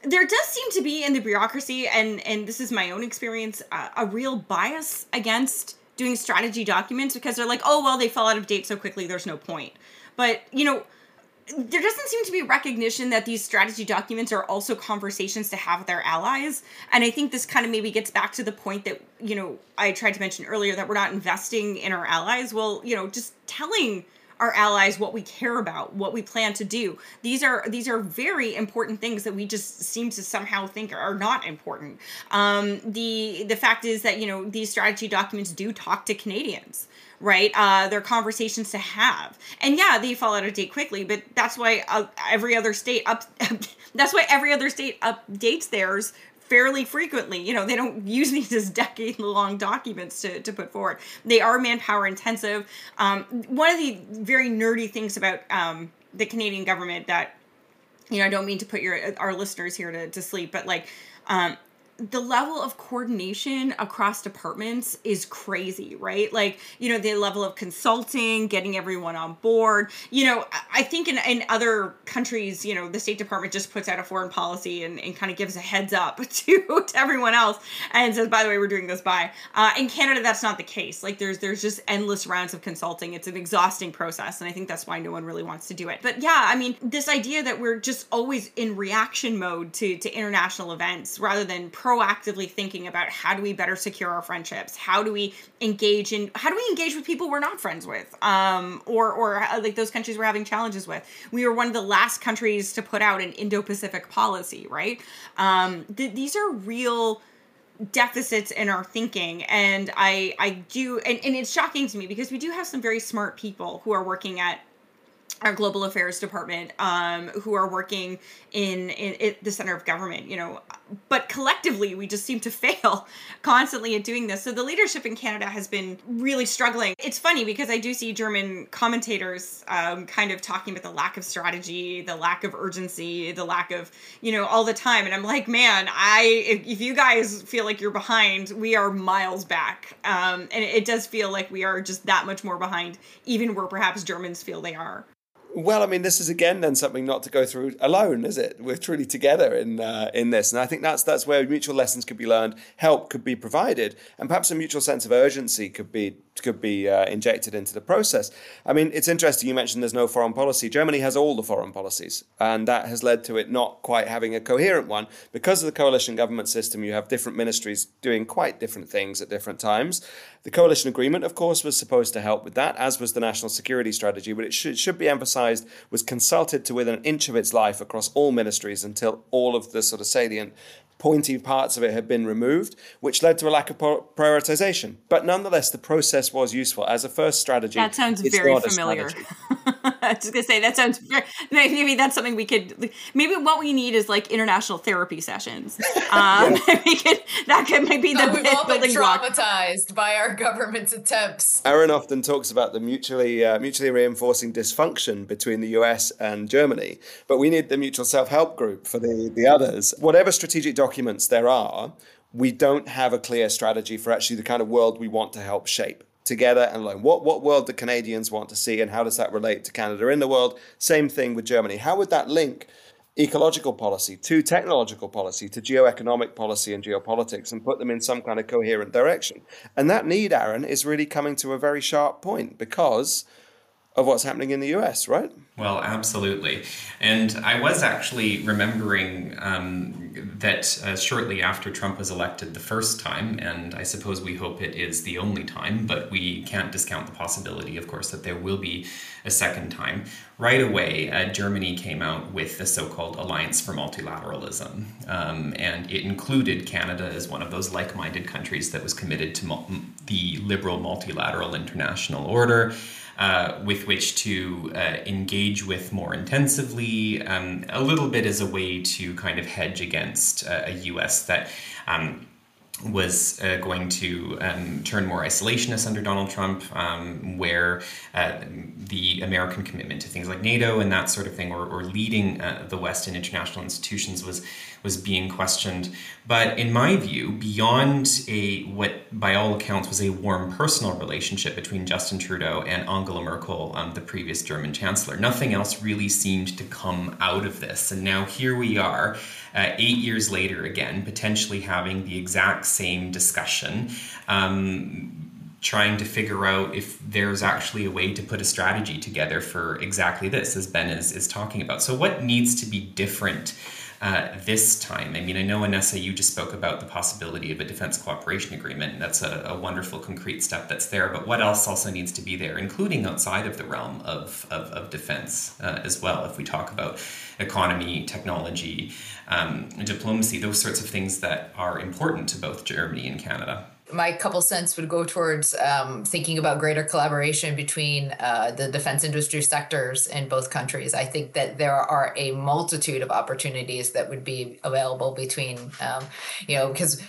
there does seem to be in the bureaucracy, and and this is my own experience, uh, a real bias against doing strategy documents because they're like, oh well, they fall out of date so quickly, there's no point. But you know, there doesn't seem to be recognition that these strategy documents are also conversations to have with our allies. And I think this kind of maybe gets back to the point that, you know, I tried to mention earlier that we're not investing in our allies. Well, you know, just telling our allies what we care about what we plan to do these are these are very important things that we just seem to somehow think are not important um, the the fact is that you know these strategy documents do talk to canadians right uh, they're conversations to have and yeah they fall out of date quickly but that's why uh, every other state up that's why every other state updates theirs fairly frequently. You know, they don't use these as decade long documents to, to put forward. They are manpower intensive. Um, one of the very nerdy things about um, the Canadian government that, you know, I don't mean to put your our listeners here to, to sleep, but like, um, the level of coordination across departments is crazy, right? Like, you know, the level of consulting, getting everyone on board. You know, I think in, in other countries, you know, the State Department just puts out a foreign policy and, and kind of gives a heads up to, to everyone else and says, by the way, we're doing this by. Uh, in Canada, that's not the case. Like, there's there's just endless rounds of consulting. It's an exhausting process. And I think that's why no one really wants to do it. But yeah, I mean, this idea that we're just always in reaction mode to, to international events rather than pro proactively thinking about how do we better secure our friendships? How do we engage in how do we engage with people we're not friends with? Um, or or uh, like those countries we're having challenges with. We were one of the last countries to put out an indo-pacific policy right? Um, th- these are real deficits in our thinking and i i do and, and it's shocking to me because we do have some very smart people who are working at our global affairs department um, who are working in, in, in, the center of government you know but collectively we just seem to fail constantly at doing this. So the leadership in canada has been really struggling. It's funny because i do see german commentators um, kind of talking about the lack of strategy the lack of urgency the lack of you know all the time. And i'm like man i if, if you guys feel like you're behind we are miles back. Um, and it, it does feel like we are just that much more behind even where perhaps germans feel they are Well, I mean, this is again then something not to go through alone, is it? We're truly together in uh, in this, and I think that's that's where mutual lessons could be learned, help could be provided, and perhaps a mutual sense of urgency could be could be uh, injected into the process. I mean, it's interesting you mentioned there's no foreign policy. Germany has all the foreign policies, and that has led to it not quite having a coherent one because of the coalition government system. You have different ministries doing quite different things at different times. The coalition agreement, of course, was supposed to help with that, as was the national security strategy, but it should, should be emphasized was consulted to within an inch of its life across all ministries until all of the sort of salient pointy parts of it had been removed, which led to a lack of prioritization. But nonetheless, the process was useful as a first strategy. That sounds very familiar. I was gonna say that sounds very, maybe that's something we could maybe what we need is like international therapy sessions. Um, we could, that could maybe the we've all been traumatized block. by our government's attempts. Aaron often talks about the mutually uh, mutually reinforcing dysfunction between the US and Germany, but we need the mutual self help group for the the others. Whatever strategic document documents there are, we don't have a clear strategy for actually the kind of world we want to help shape together and alone. What what world do Canadians want to see, and how does that relate to Canada in the world? Same thing with Germany. How would that link ecological policy to technological policy to geoeconomic policy and geopolitics, and put them in some kind of coherent direction? And that need, Aaron, is really coming to a very sharp point because of what's happening in the US, right? Well, absolutely. And I was actually remembering um, that uh, shortly after Trump was elected the first time, and I suppose we hope it is the only time, but we can't discount the possibility, of course, that there will be a second time. Right away, uh, Germany came out with the so called Alliance for Multilateralism, um, and it included Canada as one of those like minded countries that was committed to mul- the liberal multilateral international order uh, with which to uh, engage with more intensively, um, a little bit as a way to kind of hedge against uh, a US that. Um, was uh, going to um, turn more isolationist under Donald Trump, um, where uh, the American commitment to things like NATO and that sort of thing, or, or leading the West in international institutions, was was being questioned. But in my view, beyond a what by all accounts was a warm personal relationship between Justin Trudeau and Angela Merkel, um, the previous German chancellor, nothing else really seemed to come out of this. And now here we are, uh, eight years later, again, potentially having the exact same discussion. Um, trying to figure out if there's actually a way to put a strategy together for exactly this, as Ben is, is talking about. So, what needs to be different uh, this time? I mean, I know, Anessa, you just spoke about the possibility of a defense cooperation agreement. That's a, a, wonderful, concrete step that's there. But what else also needs to be there, including outside of the realm of, of, of defense uh, as well? If we talk about economy, technology, um, diplomacy, those sorts of things that are important to both Germany and Canada my couple cents would go towards um, thinking about greater collaboration between uh, the defense industry sectors in both countries. I think that there are a multitude of opportunities that would be available between, um, you know, because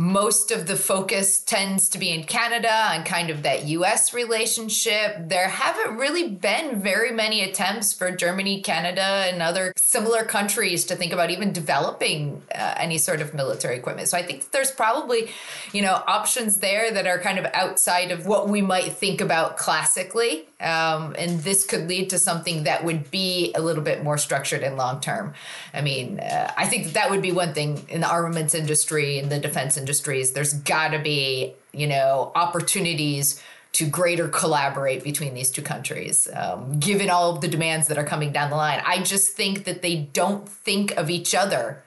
most of the focus tends to be in Canada and kind of that US relationship. There haven't really been very many attempts for Germany, Canada, and other similar countries to think about even developing uh, any sort of military equipment. So I think there's probably, you know, options there that are kind of outside of what we might think about classically. Um, and this could lead to something that would be a little bit more structured and long term. I mean, uh, I think that, would be one thing in the armaments industry and the defense industries. There's got to be, you know, opportunities to greater collaborate between these two countries, um, given all of the demands that are coming down the line. I just think that they don't think of each other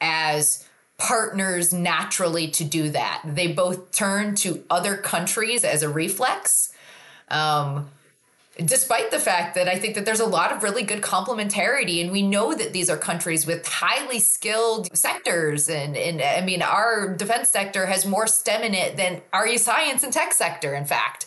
as partners naturally to do that. They both turn to other countries as a reflex. Um, despite the fact that I think that there's a lot of really good complementarity, and we know that these are countries with highly skilled sectors, and and I mean our defense sector has more STEM in it than our science and tech sector. In fact,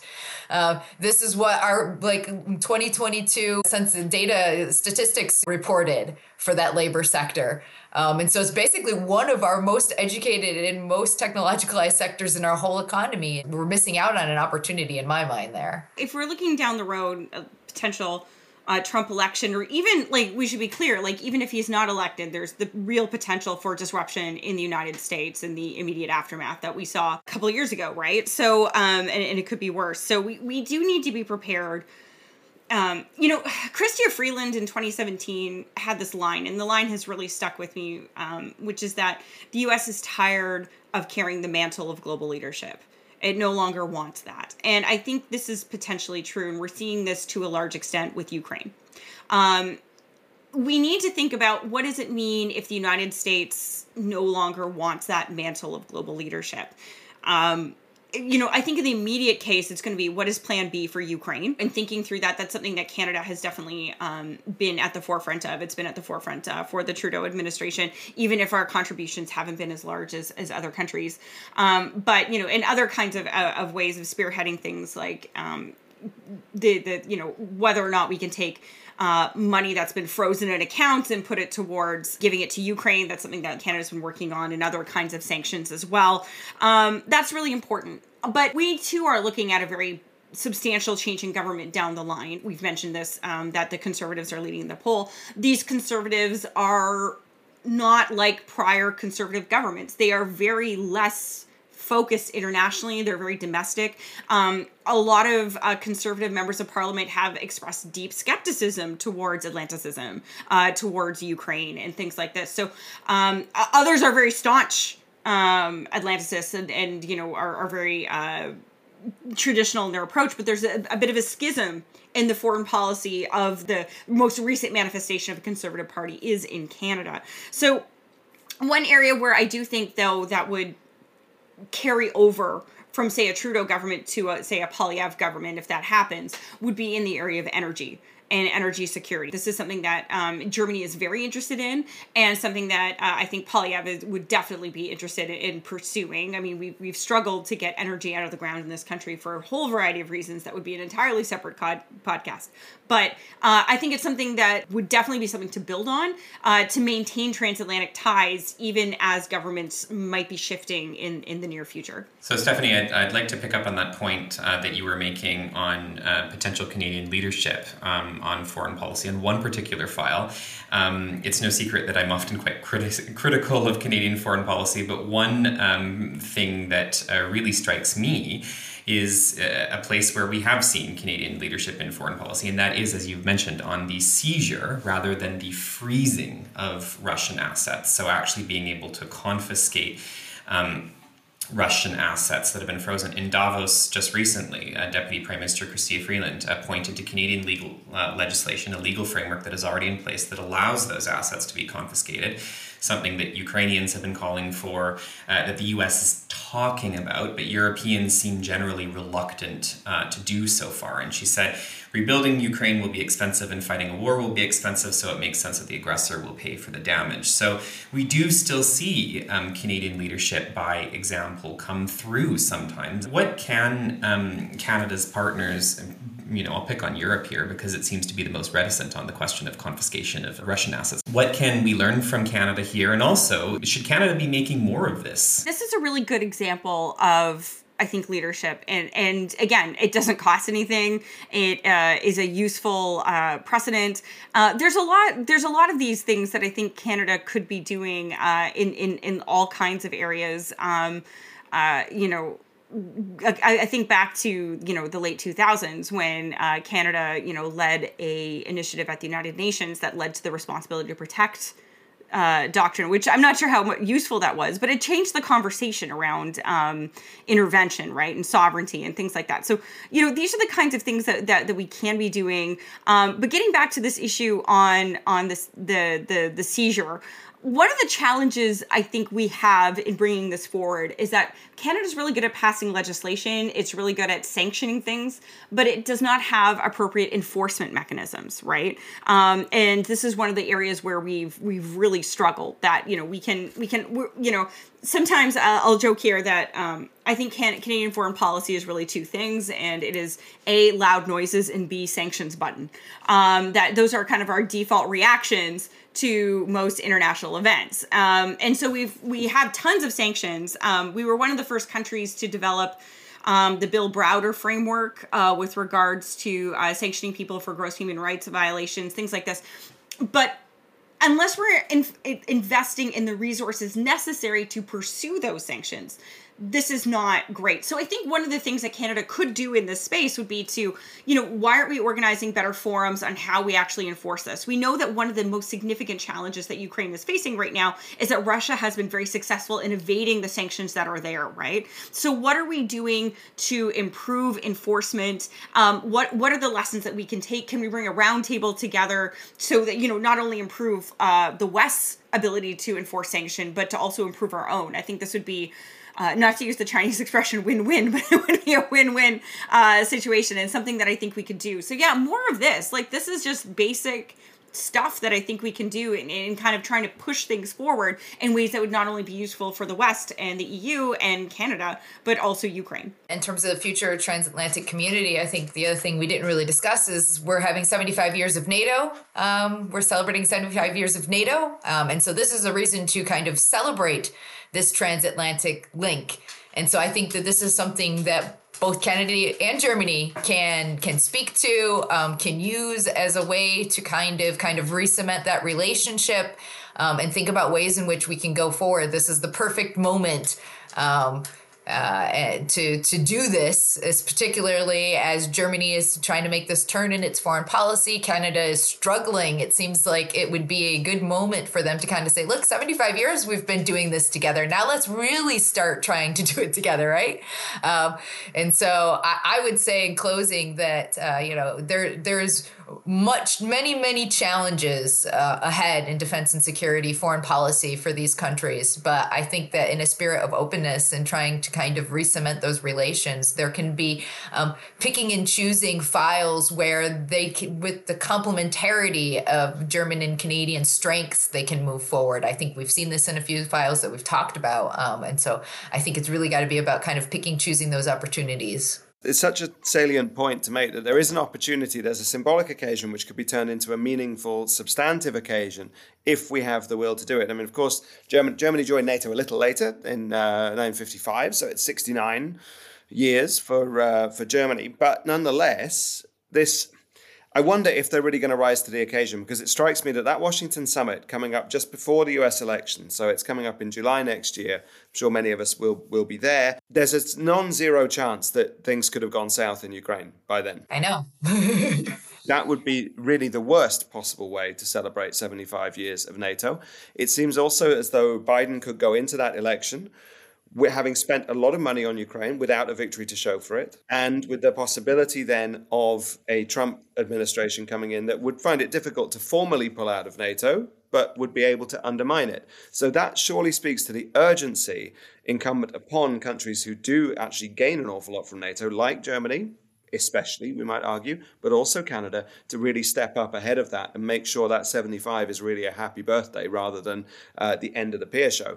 uh, this is what our like 2022 census data statistics reported for that labor sector. Um, and so it's basically one of our most educated and most technologicalized sectors in our whole economy. We're missing out on an opportunity in my mind there. If we're looking down the road, a potential uh, Trump election, or even like we should be clear, like even if he's not elected, there's the real potential for disruption in the United States in the immediate aftermath that we saw a couple of years ago, right? So, um, and, and it could be worse. So we, we do need to be prepared um, you know, Chrystia Freeland in 2017 had this line, and the line has really stuck with me, um, which is that the U.S. is tired of carrying the mantle of global leadership. It no longer wants that. And I think this is potentially true, and we're seeing this to a large extent with Ukraine. Um, we need to think about what does it mean if the United States no longer wants that mantle of global leadership. Um, you know, I think in the immediate case, it's going to be what is Plan B for Ukraine, and thinking through that. That's something that Canada has definitely um, been at the forefront of. It's been at the forefront uh, for the Trudeau administration, even if our contributions haven't been as large as, as other countries. Um, but you know, in other kinds of uh, of ways of spearheading things like um, the the you know whether or not we can take uh, money that's been frozen in accounts and put it towards giving it to Ukraine. That's something that Canada's been working on and other kinds of sanctions as well. Um, that's really important. But we too are looking at a very substantial change in government down the line. We've mentioned this um, that the conservatives are leading the poll. These conservatives are not like prior conservative governments. They are very less focused internationally. They're very domestic. Um, a lot of uh, conservative members of parliament have expressed deep skepticism towards Atlanticism, uh, towards Ukraine, and things like this. So um, others are very staunch um, Atlanticists and, and you know are, are very uh, traditional in their approach. But there's a, a bit of a schism in the foreign policy of the most recent manifestation of the Conservative Party is in Canada. So one area where I do think though that would carry over from say a Trudeau government to a, say a Poilievre government if that happens would be in the area of energy and energy security. This is something that um, Germany is very interested in, and something that uh, I think Poilievre would definitely be interested in pursuing. I mean, we've, we've struggled to get energy out of the ground in this country for a whole variety of reasons that would be an entirely separate podcast. But uh, I think it's something that would definitely be something to build on uh, to maintain transatlantic ties, even as governments might be shifting in, in the near future. So, Stephanie, I'd, I'd like to pick up on that point uh, that you were making on uh, potential Canadian leadership um, on foreign policy on one particular file. Um, it's no secret that I'm often quite criti- critical of Canadian foreign policy, but one um, thing that uh, really strikes me is uh, a place where we have seen Canadian leadership in foreign policy, and that is, as you've mentioned, on the seizure rather than the freezing of Russian assets. So, actually being able to confiscate. Um, Russian assets that have been frozen. In Davos just recently, uh, Deputy Prime Minister Chrystia Freeland pointed to Canadian legal uh, legislation, a legal framework that is already in place that allows those assets to be confiscated something that Ukrainians have been calling for, uh, that the US is talking about, but Europeans seem generally reluctant uh, to do so far. And she said, rebuilding Ukraine will be expensive and fighting a war will be expensive, so it makes sense that the aggressor will pay for the damage. So we do still see um, Canadian leadership, by example, come through sometimes. What can um, Canada's partners you know, I'll pick on Europe here because it seems to be the most reticent on the question of confiscation of Russian assets. What can we learn from Canada here? And also, should Canada be making more of this? This is a really good example of I think leadership and and again it doesn't cost anything it uh, is a useful uh, precedent uh, there's a lot there's a lot of these things that I think Canada could be doing uh, in in in all kinds of areas um, uh, you know I, I, think back to you know the late 2000s when uh, Canada you know led a initiative at the United Nations that led to the responsibility to protect uh, doctrine, which I'm not sure how useful that was, but it changed the conversation around um, intervention, right, and sovereignty and things like that. So, you know, these are the kinds of things that that, that we can be doing. Um, but getting back to this issue on on this the the the seizure, one of the challenges I think we have in bringing this forward is that Canada's really good at passing legislation. It's really good at sanctioning things, but it does not have appropriate enforcement mechanisms, right? Um, and this is one of the areas where we've we've really struggled. That you know we can we can you know sometimes I'll joke here that um, I think can- Canadian foreign policy is really two things, and it is a loud noises and b sanctions button. Um, that those are kind of our default reactions to most international events. Um, and so we've we have tons of sanctions. Um, we were one of the first countries to develop um, the Bill Browder framework uh, with regards to uh, sanctioning people for gross human rights violations, things like this. But unless we're in, in, investing in the resources necessary to pursue those sanctions, this is not great. So I think one of the things that Canada could do in this space would be to, you know, why aren't we organizing better forums on how we actually enforce this? We know that one of the most significant challenges that Ukraine is facing right now is that Russia has been very successful in evading the sanctions that are there, right? So what are we doing to improve enforcement? Um, what what are the lessons that we can take? Can we bring a roundtable together so that you know not only improve uh, the West's ability to enforce sanction, but to also improve our own? I think this would be uh, not to use the Chinese expression win-win, but it would be a win-win uh, situation and something that I think we could do. So yeah, more of this. Like this is just basic stuff that I think we can do in, in, kind of trying to push things forward in ways that would not only be useful for the West and the EU and Canada, but also Ukraine. In terms of the future transatlantic community, I think the other thing we didn't really discuss is we're having 75 years of NATO. Um, we're celebrating 75 years of NATO. Um, and so this is a reason to kind of celebrate this transatlantic link. And so I think that this is something that both Canada and Germany can can speak to, um, can use as a way to kind of kind of re-cement that relationship um, and think about ways in which we can go forward. This is the perfect moment um, uh, to to do this, is particularly as Germany is trying to make this turn in its foreign policy. Canada is struggling. It seems like it would be a good moment for them to kind of say, "Look, seventy five years we've been doing this together. Now let's really start trying to do it together, right?" Um, and so I, I, would say in closing that uh, you know there there's much, many, many challenges uh, ahead in defense and security, foreign policy for these countries. But I think that in a spirit of openness and trying to kind of re-cement those relations, there can be um, picking and choosing files where they, can, with the complementarity of German and Canadian strengths, they can move forward. I think we've seen this in a few files that we've talked about, um, and so I think it's really got to be about kind of picking, choosing those opportunities it's such a salient point to make that there is an opportunity, there's a symbolic occasion which could be turned into a meaningful, substantive occasion if we have the will to do it. I mean, of course, German, Germany joined NATO a little later in uh, 1955, so it's 69 years for uh, for Germany. But nonetheless, this I wonder if they're really going to rise to the occasion because it strikes me that that Washington summit coming up just before the US election, so it's coming up in July next year. I'm sure many of us will will be there. There's a non-zero chance that things could have gone south in Ukraine by then. I know. that would be really the worst possible way to celebrate 75 years of NATO. It seems also as though Biden could go into that election we're having spent a lot of money on Ukraine without a victory to show for it, and with the possibility then of a Trump administration coming in that would find it difficult to formally pull out of NATO, but would be able to undermine it. So that surely speaks to the urgency incumbent upon countries who do actually gain an awful lot from NATO, like Germany, especially, we might argue, but also Canada, to really step up ahead of that and make sure that 75 is really a happy birthday rather than uh, the end of the pier show.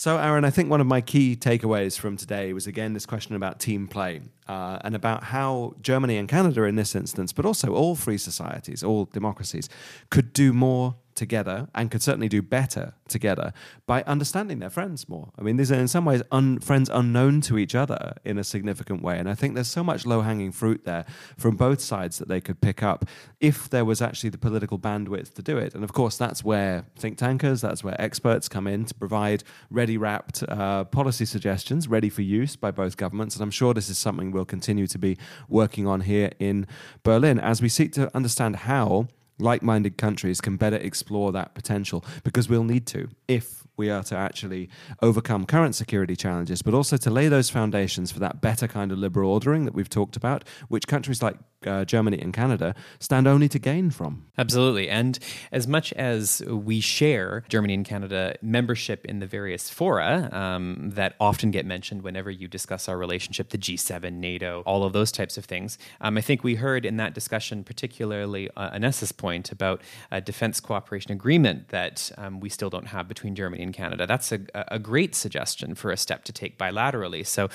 So, Aaron, I think one of my key takeaways from today was again this question about team play uh, and about how Germany and Canada, in this instance, but also all free societies, all democracies, could do more together and could certainly do better together by understanding their friends more. I mean, these are in some ways un- friends unknown to each other in a significant way. And I think there's so much low hanging fruit there from both sides that they could pick up if there was actually the political bandwidth to do it. And of course, that's where think tankers, that's where experts come in to provide ready wrapped uh, policy suggestions ready for use by both governments. And I'm sure this is something we'll continue to be working on here in Berlin as we seek to understand how like minded countries can better explore that potential because we'll need to if we are to actually overcome current security challenges, but also to lay those foundations for that better kind of liberal ordering that we've talked about, which countries like uh, Germany and Canada stand only to gain from. Absolutely. And as much as we share Germany and Canada membership in the various fora um, that often get mentioned whenever you discuss our relationship, the G7, NATO, all of those types of things, um, I think we heard in that discussion, particularly uh, Anessa's point about a defense cooperation agreement that um, we still don't have between Germany and Canada. That's a, a great suggestion for a step to take bilaterally. So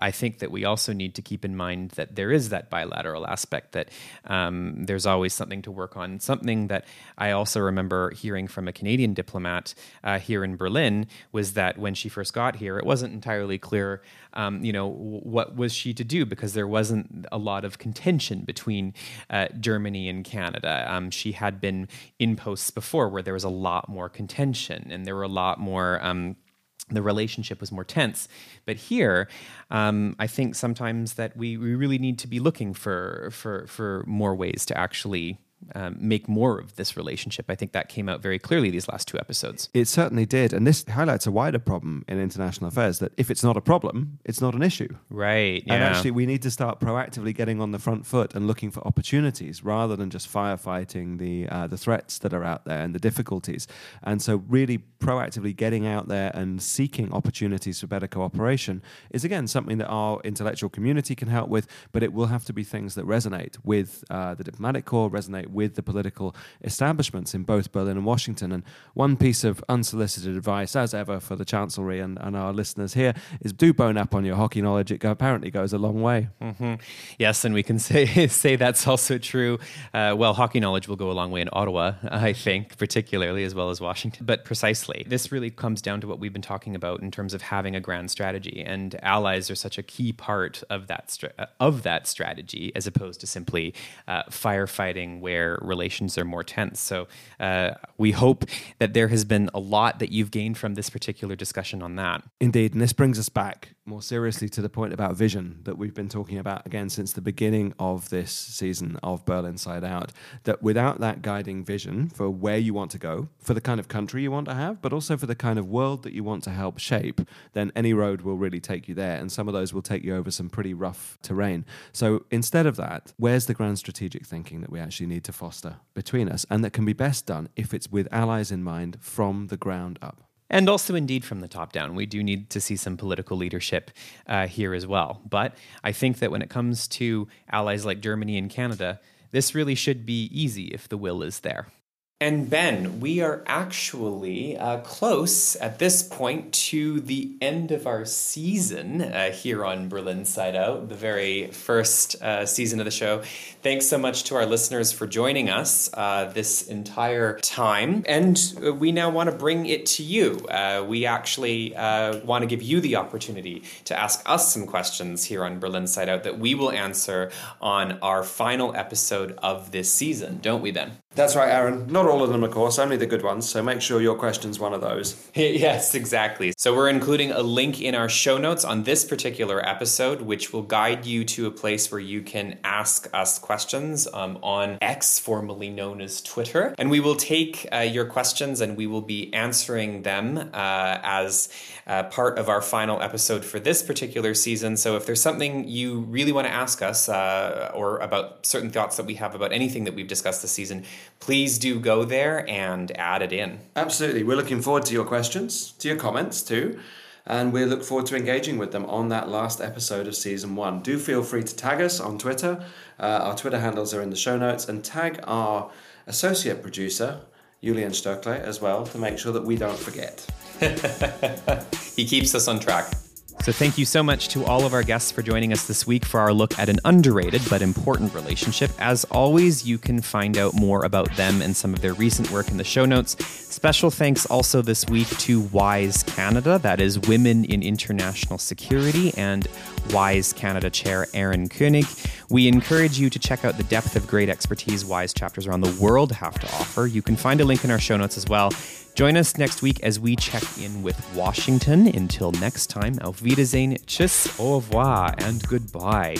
I think that we also need to keep in mind that there is that bilateral aspect that um, there's always something to work on. Something that I also remember hearing from a Canadian diplomat uh, here in Berlin was that when she first got here, it wasn't entirely clear, um, you know, what was she to do because there wasn't a lot of contention between uh, Germany and Canada. Um, she had been in posts before where there was a lot more contention and there were a lot more. Um, the relationship was more tense. But here, um, I think sometimes that we, we really need to be looking for for for more ways to actually um, make more of this relationship. I think that came out very clearly these last two episodes. It certainly did. And this highlights a wider problem in international affairs that if it's not a problem, it's not an issue. Right. Yeah. And actually, we need to start proactively getting on the front foot and looking for opportunities rather than just firefighting the uh, the threats that are out there and the difficulties. And so, really proactively getting out there and seeking opportunities for better cooperation is again something that our intellectual community can help with. But it will have to be things that resonate with uh, the diplomatic corps, resonate with the political establishments in both Berlin and Washington. And one piece of unsolicited advice, as ever, for the Chancellery and, and our listeners here is do bone up on your hockey knowledge. It apparently goes a long way. Mm-hmm. Yes, and we can say say that's also true. Uh, well, hockey knowledge will go a long way in Ottawa, I think, particularly as well as Washington. But precisely, this really comes down to what we've been talking about in terms of having a grand strategy, and allies are such a key part of that stra- of that strategy, as opposed to simply uh, firefighting where where relations are more tense. So uh, we hope that there has been a lot that you've gained from this particular discussion on that. Indeed. And this brings us back more seriously to the point about vision that we've been talking about again since the beginning of this season of BerlinsideOut. That without that guiding vision for where you want to go, for the kind of country you want to have, but also for the kind of world that you want to help shape, then any road will really take you there. And some of those will take you over some pretty rough terrain. So instead of that, where's the grand strategic thinking that we actually need to foster between us and that can be best done if it's with allies in mind from the ground up? And also, indeed, from the top down. We do need to see some political leadership uh, here as well. But I think that when it comes to allies like Germany and Canada, this really should be easy if the will is there. And Ben, we are actually uh, close at this point to the end of our season uh, here on BerlinsideOut, the very first uh, season of the show. Thanks so much to our listeners for joining us uh, this entire time. And uh, we now want to bring it to you. Uh, we actually want to give you the opportunity to ask us some questions here on BerlinsideOut that we will answer on our final episode of this season, don't we, Ben? That's right, Aaron. Not all of them, of course, only the good ones. So make sure your question's one of those. yes, exactly. So we're including a link in our show notes on this particular episode, which will guide you to a place where you can ask us questions um, on X, formerly known as Twitter. And we will take uh, your questions and we will be answering them uh, as uh, part of our final episode for this particular season. So if there's something you really want to ask us uh, or about certain thoughts that we have about anything that we've discussed this season, please do go there and add it in. Absolutely. We're looking forward to your questions, to your comments too. And we look forward to engaging with them on that last episode of season one. Do feel free to tag us on Twitter. Uh, our Twitter handles are in the show notes. And tag our associate producer, Julian Stöckle, as well, to make sure that we don't forget. he keeps us on track. So, thank you so much to all of our guests for joining us this week for our look at an underrated but important relationship. As always, you can find out more about them and some of their recent work in the show notes. Special thanks also this week to WISE Canada, that is Women in International Security, and WISE Canada Chair Erin Koenig. We encourage you to check out the depth of great expertise WISE chapters around the world have to offer. You can find a link in our show notes as well. Join us next week as we check in with Washington. Until next time, auf Wiedersehen, tschüss, au revoir, and goodbye.